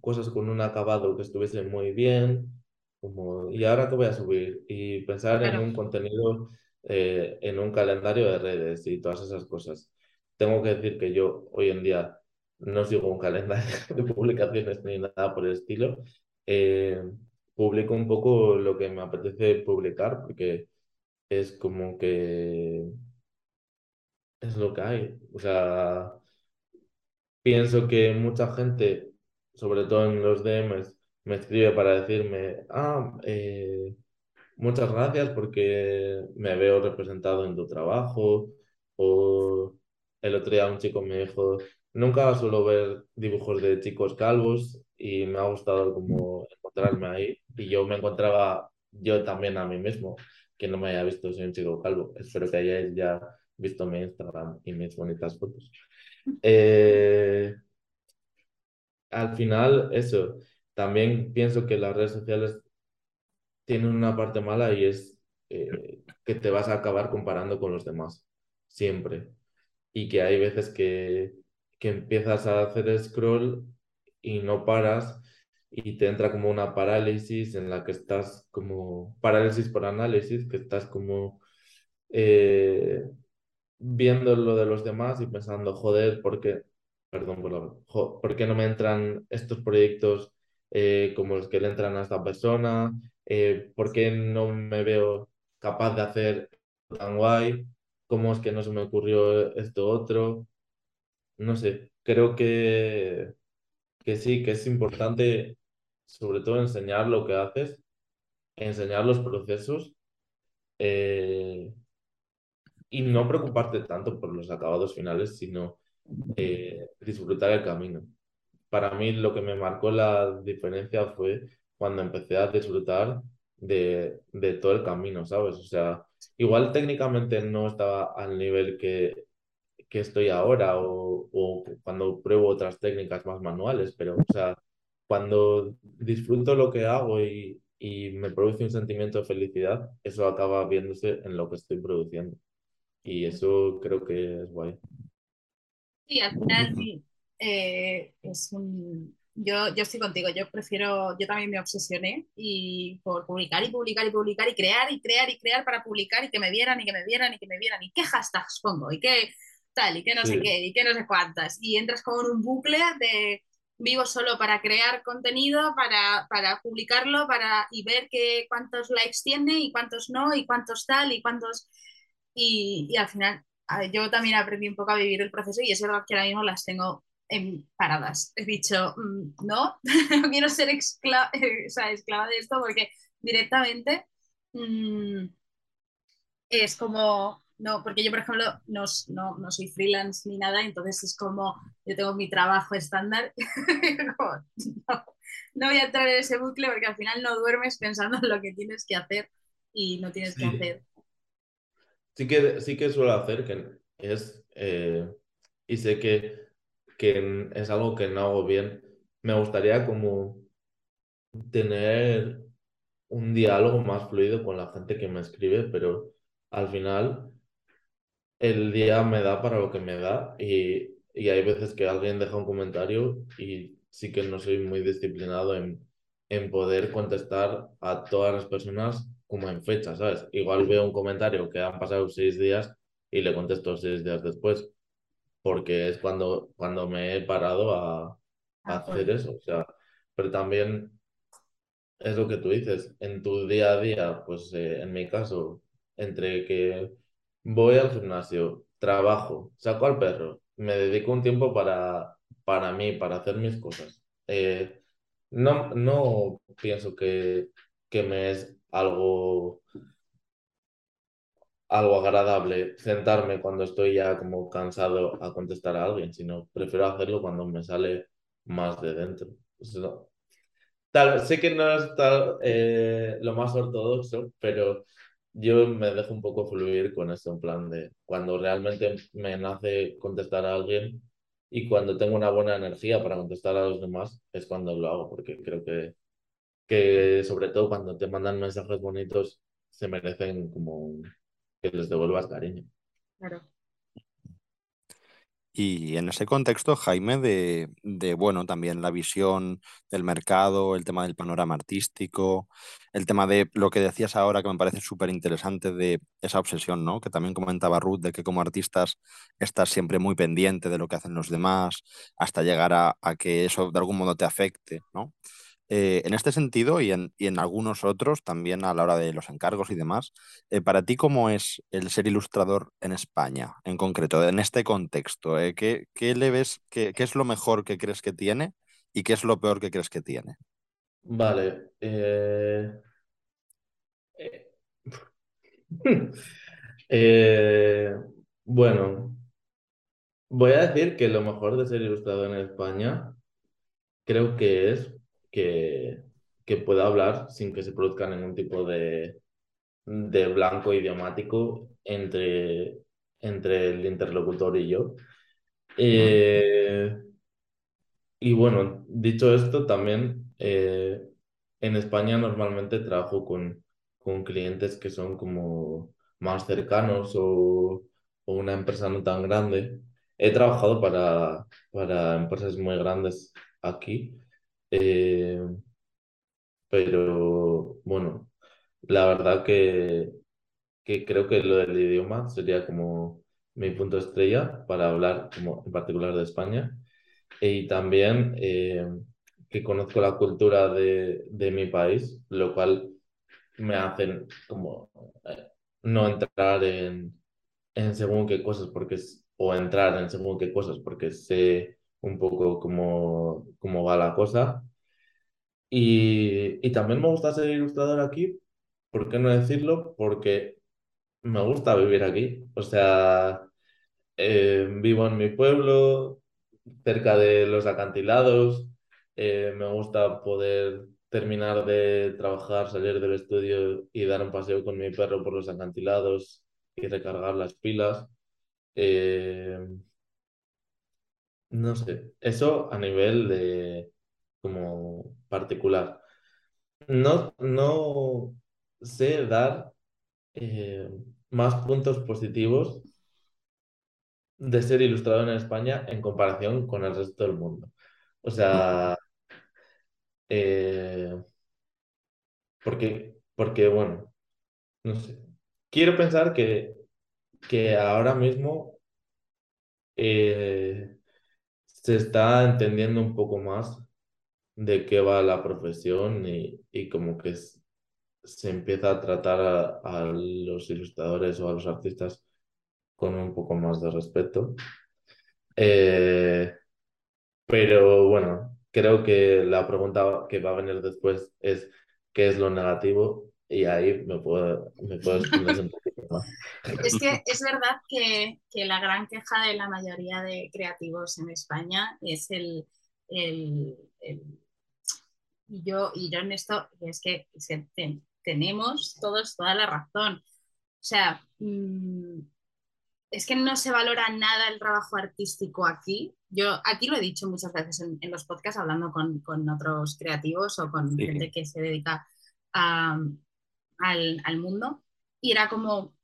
cosas con un acabado que estuviese muy bien, como, y ahora te voy a subir, y pensar en un contenido, eh, en un calendario de redes y todas esas cosas. Tengo que decir que yo hoy en día no sigo un calendario de publicaciones ni nada por el estilo, eh, publico un poco lo que me apetece publicar porque es como que es lo que hay. O sea, pienso que mucha gente, sobre todo en los DMs, me escribe para decirme, ah, eh, muchas gracias porque me veo representado en tu trabajo. O el otro día un chico me dijo, nunca suelo ver dibujos de chicos calvos y me ha gustado como encontrarme ahí. Y yo me encontraba yo también a mí mismo, que no me haya visto soy un chico calvo. Espero que hayáis ya visto mi Instagram y mis bonitas fotos. Eh, al final, eso, también pienso que las redes sociales tienen una parte mala y es eh, que te vas a acabar comparando con los demás, siempre. Y que hay veces que, que empiezas a hacer scroll y no paras y te entra como una parálisis en la que estás como, parálisis por análisis, que estás como eh, viendo lo de los demás y pensando, joder, ¿por qué, perdón por, ¿por qué no me entran estos proyectos eh, como los que le entran a esta persona? Eh, ¿Por qué no me veo capaz de hacer tan guay? ¿Cómo es que no se me ocurrió esto otro? No sé, creo que que sí, que es importante sobre todo enseñar lo que haces, enseñar los procesos eh, y no preocuparte tanto por los acabados finales, sino eh, disfrutar el camino. Para mí lo que me marcó la diferencia fue cuando empecé a disfrutar de, de todo el camino, ¿sabes? O sea, igual técnicamente no estaba al nivel que que estoy ahora o, o, cuando pruebo otras técnicas más manuales, pero o sea, cuando disfruto lo que hago y, y me produce un sentimiento de felicidad, eso acaba viéndose en lo que estoy produciendo. Y eso creo que es guay. Sí, al final eh, es un, yo, yo estoy contigo, yo prefiero, yo también me obsesioné y por publicar y publicar y publicar y crear y crear y crear para publicar y que me vieran y que me vieran y que me vieran y qué hashtags pongo y qué tal y qué no sé qué y qué no sé cuántas y entras como en un bucle de vivo solo para crear contenido, para, para publicarlo para, y ver que, cuántos likes tiene y cuántos no y cuántos tal y cuántos y, y al final yo también aprendí un poco a vivir el proceso y es verdad que ahora mismo las tengo en paradas. He dicho, mm, no, no quiero ser esclava, o sea, esclava de esto porque directamente mmm, es como, no, porque yo, por ejemplo, no, no, no, soy freelance ni nada, entonces es como, yo tengo mi trabajo estándar, no, no, voy a entrar en ese bucle porque al final no duermes pensando en lo que tienes que hacer y no tienes que hacer. Sí que, sí que suelo hacer, que es, eh, y sé que que es algo que no hago bien. Me gustaría como tener un diálogo más fluido con la gente que me escribe, pero al final el día me da para lo que me da y, y hay veces que alguien deja un comentario y sí que no soy muy disciplinado en, en poder contestar a todas las personas como en fecha, ¿sabes? Igual veo un comentario que han pasado seis días y le contesto seis días después porque es cuando, cuando me he parado a, ah, hacer eso. O sea, pero también es lo que tú dices, en tu día a día, pues eh, en mi caso, entre que voy al gimnasio, trabajo, saco al perro, me dedico un tiempo para, para mí, para hacer mis cosas. Eh, no, no pienso que, que me es algo algo agradable sentarme cuando estoy ya como cansado a contestar a alguien, sino prefiero hacerlo cuando me sale más de dentro. tal, sé que no es tal, eh, lo más ortodoxo, pero yo me dejo un poco fluir con esto, en plan de cuando realmente me nace contestar a alguien y cuando tengo una buena energía para contestar a los demás, es cuando lo hago, porque creo que, que sobre todo cuando te mandan mensajes bonitos, se merecen como que les devuelvas cariño. Claro. Y en ese contexto, Jaime, de, de, bueno, también la visión del mercado, el tema del panorama artístico, el tema de lo que decías ahora, que me parece súper interesante, de esa obsesión, ¿no? Que también comentaba Ruth, de que como artistas estás siempre muy pendiente de lo que hacen los demás, hasta llegar a, a que eso de algún modo te afecte, ¿no? Eh, en este sentido y en, algunos otros, también a la hora de los encargos y demás, eh, para ti, ¿cómo es el ser ilustrador en España, en concreto, en este contexto? Eh? ¿Qué, le ves, qué, es lo mejor que crees que tiene y qué es lo peor que crees que tiene? Vale. bueno, voy a decir que lo mejor de ser ilustrador en España creo que es que, que pueda hablar sin que se produzca ningún tipo de, de blanco idiomático entre, entre el interlocutor y yo. Eh, y bueno, dicho esto, también eh, en España normalmente trabajo con, con clientes que son como más cercanos o, o, una empresa no tan grande. He trabajado para, para empresas muy grandes aquí eh, pero bueno, la verdad que, que creo que lo del idioma sería como mi punto estrella para hablar como en particular de España. Y también eh, que conozco la cultura de, de, mi país, lo cual me hacen como eh, no entrar en, en según qué cosas, porque o entrar en según qué cosas, porque sé un poco cómo, cómo va la cosa. Y, y, también me gusta ser ilustrador aquí, ¿por qué no decirlo? Porque me gusta vivir aquí. O sea, eh, vivo en mi pueblo, cerca de los acantilados. Eh, me gusta poder terminar de trabajar, salir del estudio y dar un paseo con mi perro por los acantilados y recargar las pilas. Eh, no sé, eso a nivel de como particular. No, no sé dar eh, más puntos positivos de ser ilustrado en España en comparación con el resto del mundo. O sea, Eh, porque, porque, bueno, no sé. Quiero pensar que, que ahora mismo eh, se está entendiendo un poco más de qué va la profesión y, y como que se empieza a tratar a, los ilustradores o a los artistas con un poco más de respeto. Eh, pero bueno, creo que la pregunta que va a venir después es qué es lo negativo y ahí me puedo, me puedo un poquito más. Es que es verdad que, que, la gran queja de la mayoría de creativos en España es el, el, y yo, y yo en esto es que tenemos todos toda la razón. O sea, mm, es que no se valora nada el trabajo artístico aquí. Yo aquí lo he dicho muchas veces en, los podcasts hablando con, con, otros creativos o con gente que se dedica al, al, mundo. Y era como,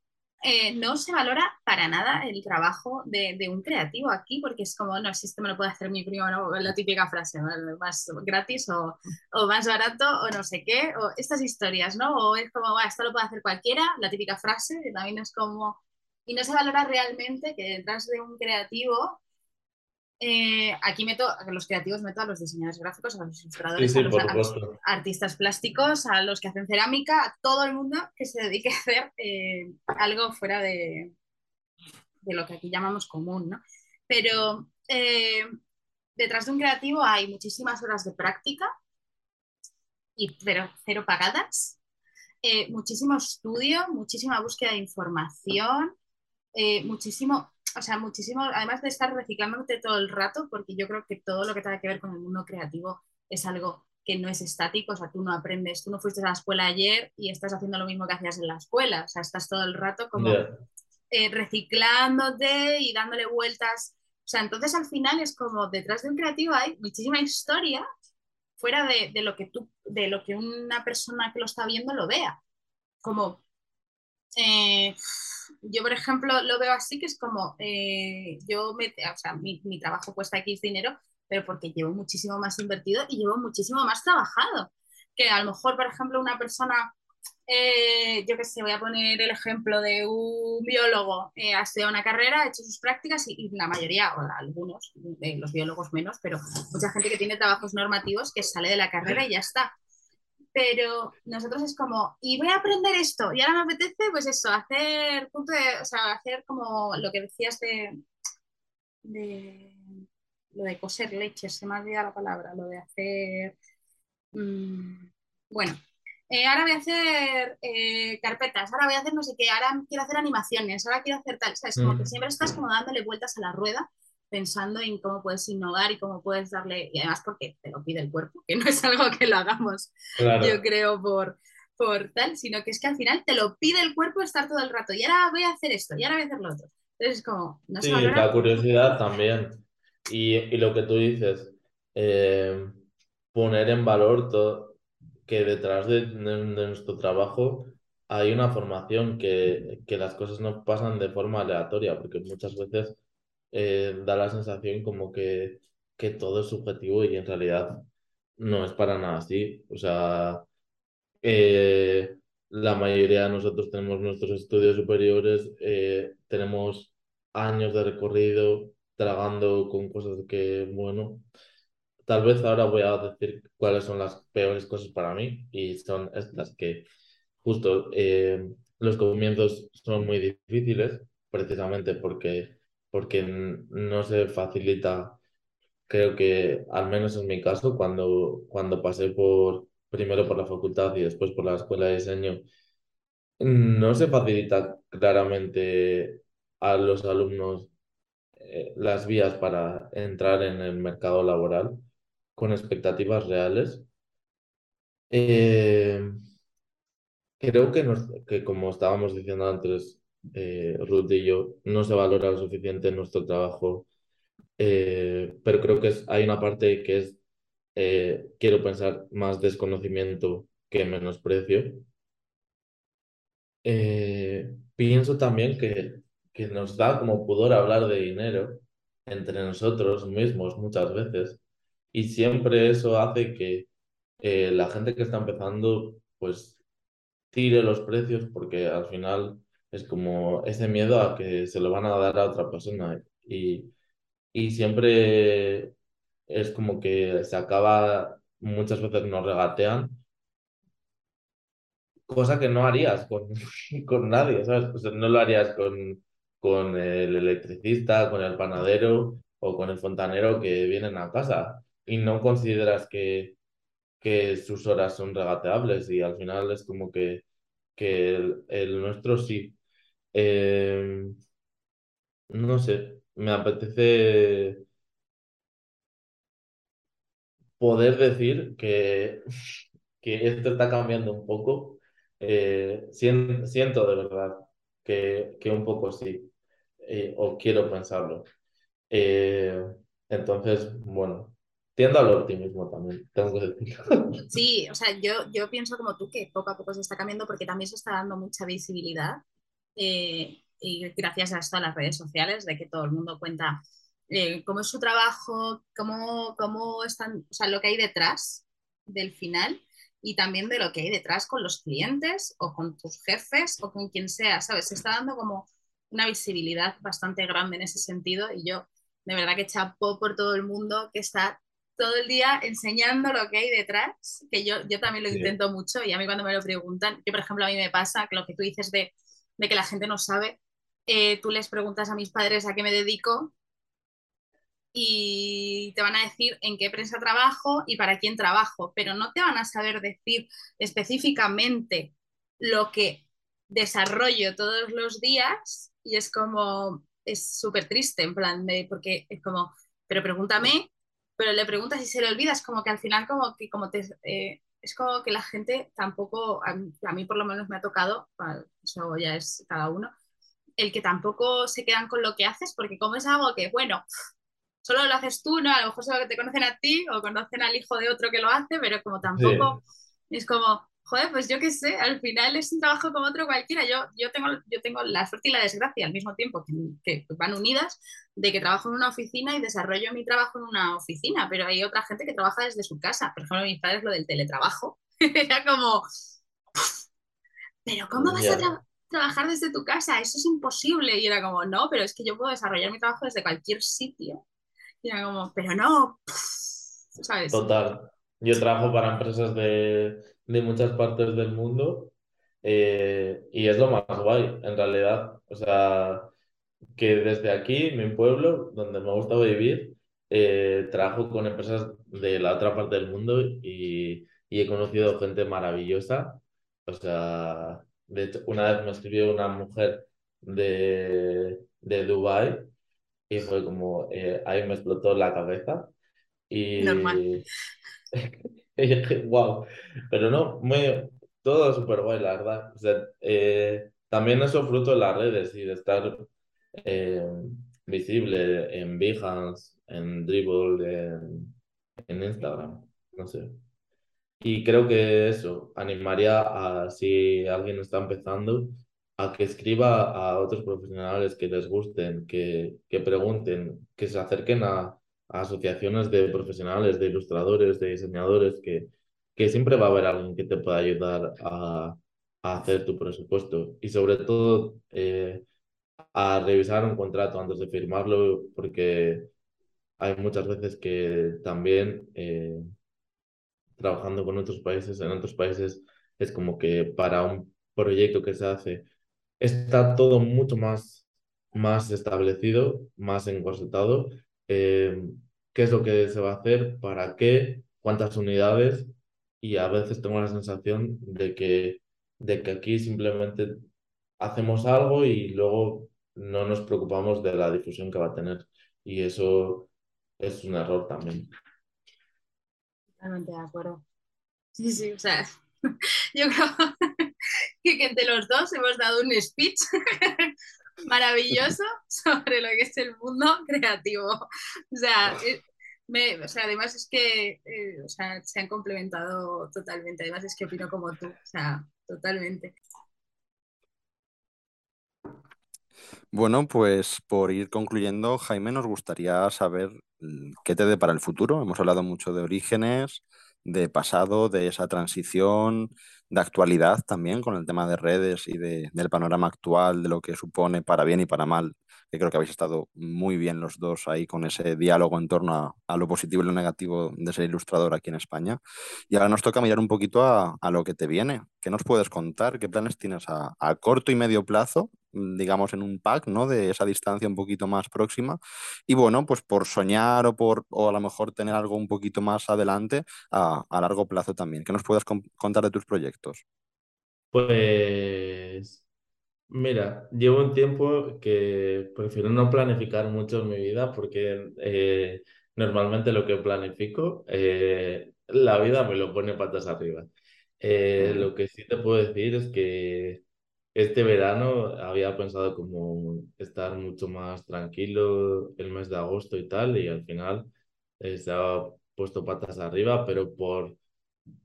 eh, no se valora para nada el trabajo de, de, un creativo aquí, porque es como, no, si esto me lo puede hacer mi primo, ¿no? la típica frase, más gratis o, o, más barato o no sé qué, o estas historias, ¿no? O es como, esto lo puede hacer cualquiera, la típica frase, que también es como, y no se valora realmente que detrás de un creativo eh, aquí meto, a los creativos meto a los diseñadores gráficos, a los ilustradores, a los artistas plásticos, a los que hacen cerámica, a todo el mundo que se dedique a hacer eh, algo fuera de, de, lo que aquí llamamos común, ¿no? Pero eh, detrás de un creativo hay muchísimas horas de práctica, y, pero cero pagadas, muchísimo estudio, muchísima búsqueda de información, muchísimo o sea, muchísimo, además de estar reciclándote todo el rato, porque yo creo que todo lo que tenga que ver con el mundo creativo es algo que no es estático, o sea, tú no aprendes, tú no fuiste a la escuela ayer y estás haciendo lo mismo que hacías en la escuela, o sea, estás todo el rato como eh, reciclándote y dándole vueltas, o sea, entonces al final es como detrás de un creativo hay muchísima historia fuera de, de lo que tú, de lo que una persona que lo está viendo lo vea, como eh, yo, por ejemplo, lo veo así, que es como, eh, yo, me, o sea, mi, mi, trabajo cuesta X dinero, pero porque llevo muchísimo más invertido y llevo muchísimo más trabajado. Que a lo mejor, por ejemplo, una persona, eh, yo que sé, voy a poner el ejemplo de un biólogo, eh, ha sido una carrera, ha hecho sus prácticas y, y la mayoría, o algunos, los biólogos menos, pero mucha gente que tiene trabajos normativos que sale de la carrera y ya está pero nosotros es como, y voy a aprender esto, y ahora me apetece, pues eso, hacer punto de, o sea, hacer como lo que decías de, de lo de coser leche, se me ha olvidado la palabra, lo de hacer, mmm, bueno, eh, ahora voy a hacer eh, carpetas, ahora voy a hacer no sé qué, ahora quiero hacer animaciones, ahora quiero hacer tal, ¿sabes? Como que mm. siempre estás como dándole vueltas a la rueda pensando en cómo puedes innovar y cómo puedes darle, y además porque te lo pide el cuerpo, que no es algo que lo hagamos, yo creo, por, por tal, sino que es que al final te lo pide el cuerpo estar todo el rato, y ahora voy a hacer esto, y ahora voy a hacer lo otro. Entonces, como, no Sí, la curiosidad también. Y, y, lo que tú dices, eh, poner en valor todo, que detrás de, de, nuestro trabajo hay una formación que, que las cosas no pasan de forma aleatoria, porque muchas veces eh, da la sensación como que, que todo es subjetivo y en realidad no es para nada así. O sea, eh, la mayoría de nosotros tenemos nuestros estudios superiores, eh, tenemos años de recorrido tragando con cosas que, bueno, tal vez ahora voy a decir cuáles son las peores cosas para mí y son estas que justo los comienzos son muy difíciles precisamente porque porque no se facilita, creo que al menos en mi caso, cuando, cuando pasé por primero por la facultad y después por la escuela de diseño, no se facilita claramente a los alumnos eh, las vías para entrar en el mercado laboral con expectativas reales. Eh, creo que, que, como estábamos diciendo antes, eh, Ruth y yo, no se valora lo suficiente nuestro trabajo, eh, pero creo que hay una parte que es, eh, quiero pensar, más desconocimiento que menosprecio. pienso también que, que nos da como pudor hablar de dinero entre nosotros mismos muchas veces y siempre eso hace que, la gente que está empezando, pues tire los precios porque al final es como ese miedo a que se lo van a dar a otra persona y, y siempre es como que se acaba, muchas veces nos regatean, cosa que no harías con, con nadie, ¿sabes? no lo harías con, con el electricista, con el panadero o con el fontanero que vienen a casa y no consideras que, que sus horas son regateables y al final es como que, que el, nuestro sí. Em, no sé, me apetece poder decir que, que esto está cambiando un poco. Eh, siento, de verdad que, que un poco sí, eh, o quiero pensarlo. Eh, entonces, bueno, tiendo al optimismo también, tengo que decirlo. Sí, o sea, yo, yo pienso como tú que poco a poco se está cambiando porque también se está dando mucha visibilidad y gracias a esto a las redes sociales, de que todo el mundo cuenta eh, cómo es su trabajo, cómo, cómo están, o sea, lo que hay detrás del final y también de lo que hay detrás con los clientes o con tus jefes o con quien sea, ¿sabes? Se está dando como una visibilidad bastante grande en ese sentido y yo de verdad que chapo por todo el mundo que está todo el día enseñando lo que hay detrás, que yo, yo también lo intento mucho y a mí cuando me lo preguntan, que por ejemplo a mí me pasa que lo que tú dices de, de que la gente no sabe, eh, tú les preguntas a mis padres a qué me dedico y te van a decir en qué empresa trabajo y para quién trabajo, pero no te van a saber decir específicamente lo que desarrollo todos los días y es como, es súper triste en plan de, porque es como, pero pregúntame, pero le preguntas y se le olvidas, como que al final como que como te... Eh, es como que la gente tampoco, a mí, por lo menos me ha tocado, eso ya es cada uno, el que tampoco se quedan con lo que haces, porque como es algo que, bueno, solo lo haces tú, ¿no? A lo mejor solo te conocen a ti o conocen al hijo de otro que lo hace, pero como tampoco es como, joder, pues yo qué sé, al final es un trabajo como otro cualquiera. Yo, yo, tengo, yo tengo la suerte y la desgracia al mismo tiempo que, van unidas de que trabajo en una oficina y desarrollo mi trabajo en una oficina, pero hay otra gente que trabaja desde su casa. Por ejemplo, mis padres lo del teletrabajo. Era como, pero ¿cómo vas a trabajar desde tu casa? Eso es imposible. Y era como, no, pero es que yo puedo desarrollar mi trabajo desde cualquier sitio y era como, pero no, ¿sabes? Total. Yo trabajo para empresas de, de muchas partes del mundo eh, y es lo más guay, en realidad. O sea, que desde aquí, mi pueblo, donde me gusta vivir, eh, trabajo con empresas de la otra parte del mundo y, y he conocido gente maravillosa. O sea, de hecho, una vez me escribió una mujer de, de Dubái y fue como, eh, ahí me explotó la cabeza y... Normal. wow, pero no, muy, todo súper guay, la verdad. O sea, eh, también eso fruto de las redes y de estar eh, visible en Behance, en Dribble, en, en Instagram, no sé. Y creo que eso, animaría a si alguien está empezando, a que escriba a otros profesionales que les gusten, que, que pregunten, que se acerquen a, asociaciones de profesionales, de ilustradores, de diseñadores, que, que siempre va a haber alguien que te pueda ayudar a, hacer tu presupuesto y sobre todo eh, a revisar un contrato antes de firmarlo, porque hay muchas veces que también eh, trabajando con otros países, en otros países es como que para un proyecto que se hace está todo mucho más, más establecido, más encorsetado. Eh, ¿Qué es lo que se va a hacer? ¿Para qué? ¿Cuántas unidades? Y a veces tengo la sensación de que, de que aquí simplemente hacemos algo y luego no nos preocupamos de la difusión que va a tener. Y eso es un error también. Totalmente de acuerdo. Sí, sí, o sea, yo creo que entre los dos hemos dado un speech maravilloso sobre lo que es el mundo creativo. O sea, eh, o sea además es que eh, o sea, se han complementado totalmente. Además es que opino como tú, o sea, totalmente. Bueno, pues por ir concluyendo, Jaime, nos gustaría saber qué te dé para el futuro. Hemos hablado mucho de orígenes, de pasado, de esa transición, de actualidad también con el tema de redes y de, del panorama actual, de lo que supone para bien y para mal que creo que habéis estado muy bien los dos ahí con ese diálogo en torno a, lo positivo y lo negativo de ser ilustrador aquí en España. Y ahora nos toca mirar un poquito a, a lo que te viene. ¿Qué nos puedes contar? ¿Qué planes tienes a, a, corto y medio plazo? Digamos en un pack, ¿no? De esa distancia un poquito más próxima. Y bueno, pues por soñar o por o a lo mejor tener algo un poquito más adelante a, a largo plazo también. ¿Qué nos puedes contar de tus proyectos? Pues Mira, llevo un tiempo que prefiero no planificar mucho en mi vida porque eh, normalmente lo que planifico, eh, la vida me lo pone patas arriba. Eh, lo que sí te puedo decir es que este verano había pensado como estar mucho más tranquilo el mes de agosto y tal, y al final se ha puesto patas arriba, pero por,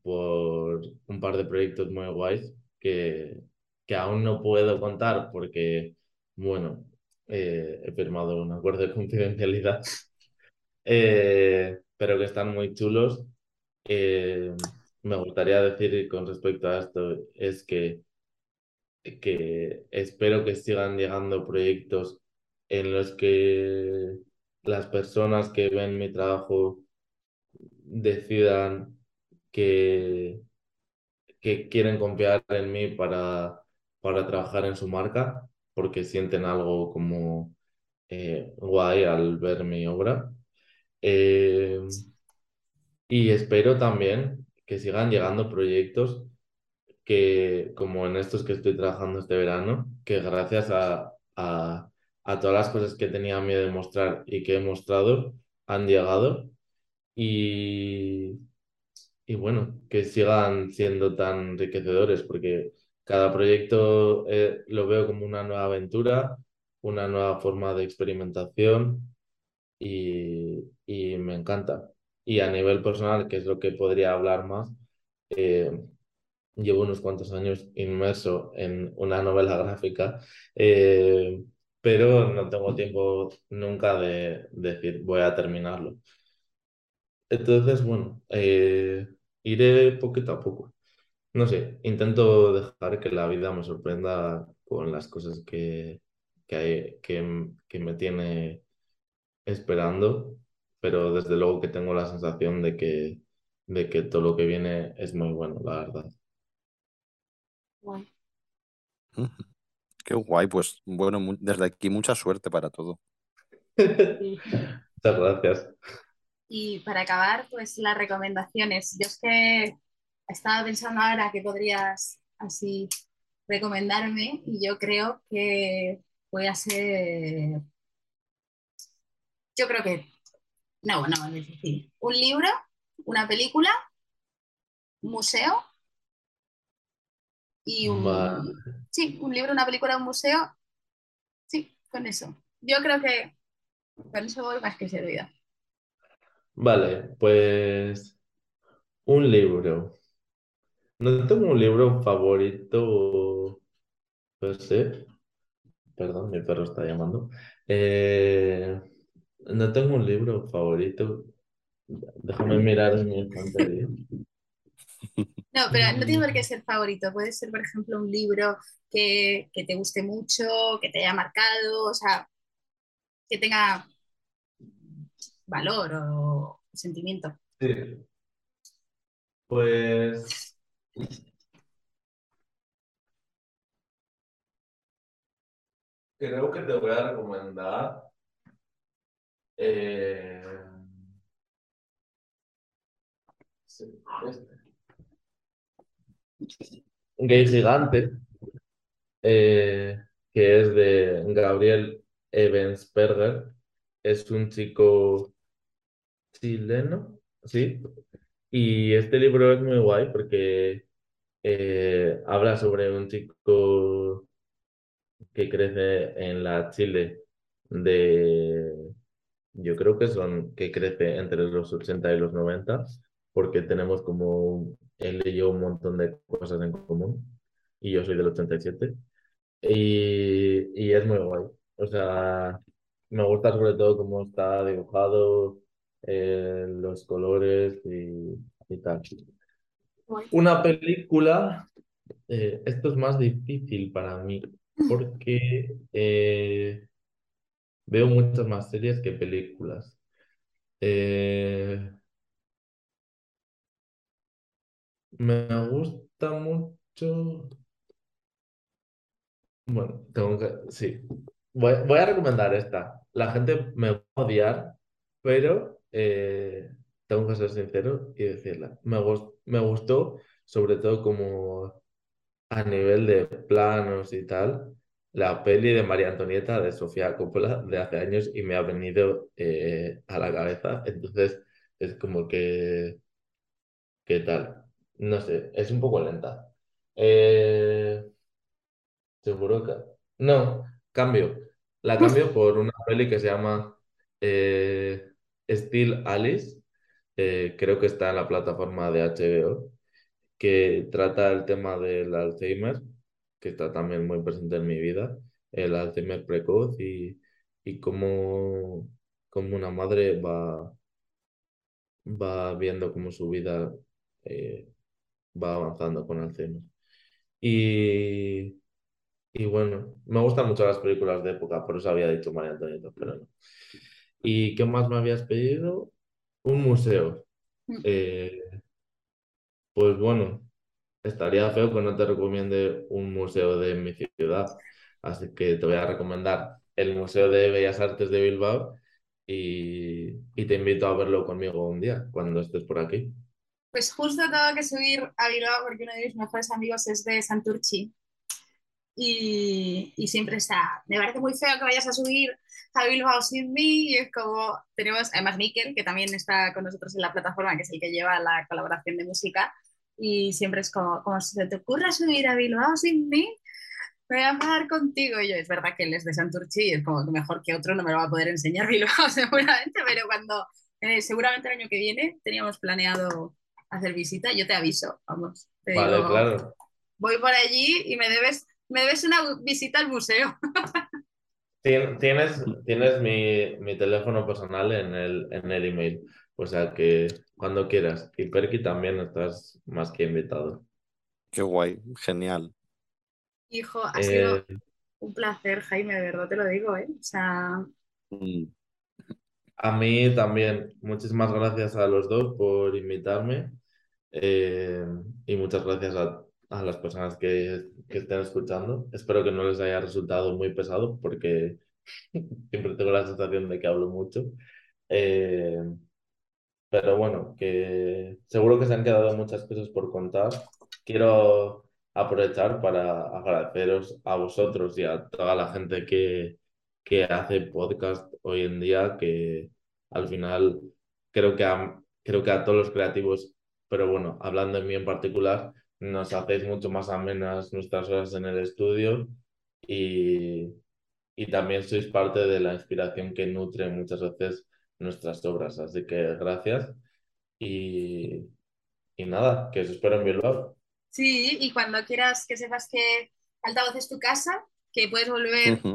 por un par de proyectos muy guays que que aún no puedo contar porque, bueno, eh, he firmado un acuerdo de confidencialidad, eh, pero que están muy chulos. Eh, me gustaría decir con respecto a esto es que, que espero que sigan llegando proyectos en los que las personas que ven mi trabajo decidan que, que quieren confiar en mí para para trabajar en su marca porque sienten algo como eh, guay al ver mi obra. Eh, y espero también que sigan llegando proyectos que, como en estos que estoy trabajando este verano, que gracias a, a, a todas las cosas que tenía miedo de mostrar y que he mostrado, han llegado. Y, y bueno, que sigan siendo tan enriquecedores, porque cada proyecto eh, lo veo como una nueva aventura, una nueva forma de experimentación y, y, me encanta. Y a nivel personal, que es lo que podría hablar más, eh, llevo unos cuantos años inmerso en una novela gráfica, eh, pero no tengo tiempo nunca de, de decir voy a terminarlo. Entonces, bueno, iré poquito a poco. No sé, intento dejar que la vida me sorprenda con las cosas que, que, hay, que, que me tiene esperando, pero desde luego que tengo la sensación de que, de que todo lo que viene es muy bueno, la verdad. Guay. Qué guay, pues bueno, desde aquí mucha suerte para todo. Muchas gracias. Y para acabar, pues las recomendaciones. Yo es que estaba pensando ahora que podrías así recomendarme y yo creo que voy a ser, yo creo que, no, no, es difícil. Un libro, una película, un museo y un... Sí, un libro, una película, un museo. Sí, con eso. Yo creo que con eso voy más que servida. Vale, pues un libro. No tengo un libro favorito, no sé. Perdón, mi perro está llamando. Eh, no tengo un libro favorito. Déjame mirar en mi estantería. No, pero no tiene por qué ser favorito. Puede ser, por ejemplo, un libro que, que te guste mucho, que te haya marcado, o sea, que tenga valor o sentimiento. Sí. Pues Creo que te voy a recomendar eh, este. Gay Gigante, eh, que es de Gabriel Ebensperger. Es un chico chileno, ¿sí? Y este libro es muy guay porque eh, habla sobre un chico que crece en la Chile de, yo creo que son, que crece entre los 80 y los 90, porque tenemos como, él y yo un montón de cosas en común, y yo soy del 87, y, y es muy guay. O sea, me gusta sobre todo cómo está dibujado, eh, los colores y y tal. Una película, eh, esto es más difícil para mí porque eh, veo muchas más series que películas. Eh, me gusta mucho. Bueno, tengo que. Sí. Voy, voy a recomendar esta. La gente me va a odiar, pero eh, tengo que ser sincero y decirla. Me, me gustó, sobre todo como a nivel de planos y tal, la peli de María Antonieta de Sofía Coppola de hace años y me ha venido eh, a la cabeza. Entonces es como que, ¿qué tal? No sé, es un poco lenta. Eh, seguro que... No, cambio. La cambio por una peli que se llama eh, Still Alice. creo que está en la plataforma de HBO, que trata el tema del Alzheimer que está también muy presente en mi vida, el Alzheimer precoz y, y cómo, cómo, una madre va, va viendo cómo su vida eh, va avanzando con Alzheimer. Y, y bueno, me gustan mucho las películas de época, por eso había dicho María Antonieta, pero no. ¿Y qué más me habías pedido? Un museo. Mm. Eh, pues bueno, estaría feo que no te recomiende un museo de mi ciudad. Así que te voy a recomendar el Museo de Bellas Artes de Bilbao y, te invito a verlo conmigo un día, cuando estés por aquí. Pues justo tengo que subir a Bilbao porque uno de mis mejores amigos es de Santurchi. Y, y siempre está, me parece muy feo que vayas a subir a Bilbao sin mí y es como, tenemos además Miquel, que también está con nosotros en la plataforma, que es el que lleva la colaboración de música, y siempre es como, como si se te ocurra subir a Bilbao sin mí, voy a hablar contigo. Y yo, es verdad que él es de Santurchi y es como que mejor que otro no me lo va a poder enseñar Bilbao seguramente, pero cuando, eh, seguramente el año que viene teníamos planeado hacer visita, yo te aviso, vamos. vale, claro. Voy por allí y me debes, me debes una visita al museo. Tienes, tienes mi, mi teléfono personal en el, en el email. O sea que cuando quieras. Y Perky también estás más que invitado. Qué guay, genial. Hijo, ha sido eh, un placer, Jaime, de verdad te lo digo, ¿eh? O sea. Mm. A mí también. Muchísimas gracias a los dos por invitarme. Eh, y muchas gracias a, las personas que, que, estén escuchando. Espero que no les haya resultado muy pesado porque siempre tengo la sensación de que hablo mucho. Eh, pero bueno, que seguro que se han quedado muchas cosas por contar. Quiero aprovechar para agradeceros a vosotros y a toda la gente que, que hace podcast hoy en día, que al final creo que, a, creo que a todos los creativos, pero bueno, hablando de mí en particular, nos hacéis mucho más amenas nuestras horas en el estudio y, y también sois parte de la inspiración que nutre muchas veces nuestras obras. Así que gracias y, y nada, que os espero en Bilbao. Sí, y cuando quieras que sepas que Altavoz es tu casa, que puedes volver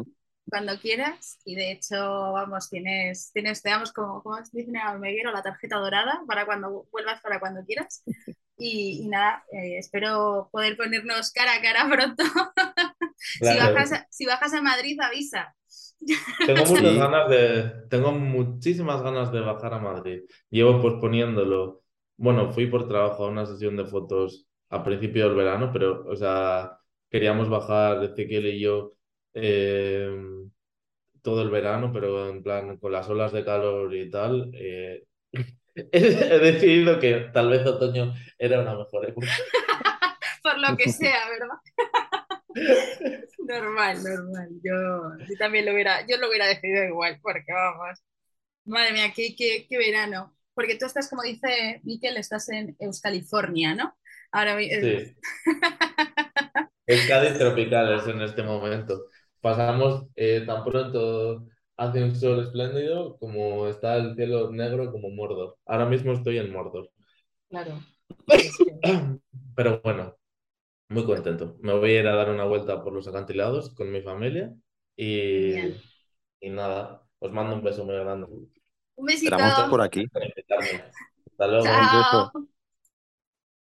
cuando quieras y de hecho, vamos, tienes, tienes te damos como, como dicen en Meguero, la tarjeta dorada para cuando vuelvas, para cuando quieras. Y, nada, eh, espero poder ponernos cara a cara pronto. si, bajas, si bajas a Madrid, avisa. Tengo muchas ganas de, tengo muchísimas ganas de bajar a Madrid. Llevo posponiéndolo. Bueno, fui por trabajo a una sesión de fotos a principio del verano, pero, o sea, queríamos bajar Ezequiel y yo eh, todo el verano, pero en plan con las olas de calor y tal. Eh, he decidido que tal vez otoño era una mejor época. por lo que sea, ¿verdad? normal, normal. Yo, también lo hubiera, yo lo hubiera decidido igual, porque vamos. Madre mía, qué, qué, qué verano. Porque tú estás, como dice Miquel, estás en California, ¿no? Ahora Sí. Cádiz tropicales en este momento. Pasamos eh, tan pronto hace un sol espléndido como está el cielo negro como Mordor. Ahora mismo estoy en Mordor. Claro. Pero bueno, muy contento. Me voy a ir a dar una vuelta por los acantilados con mi familia y, y nada, os mando un beso muy grande. Un besito. por aquí. Hasta luego.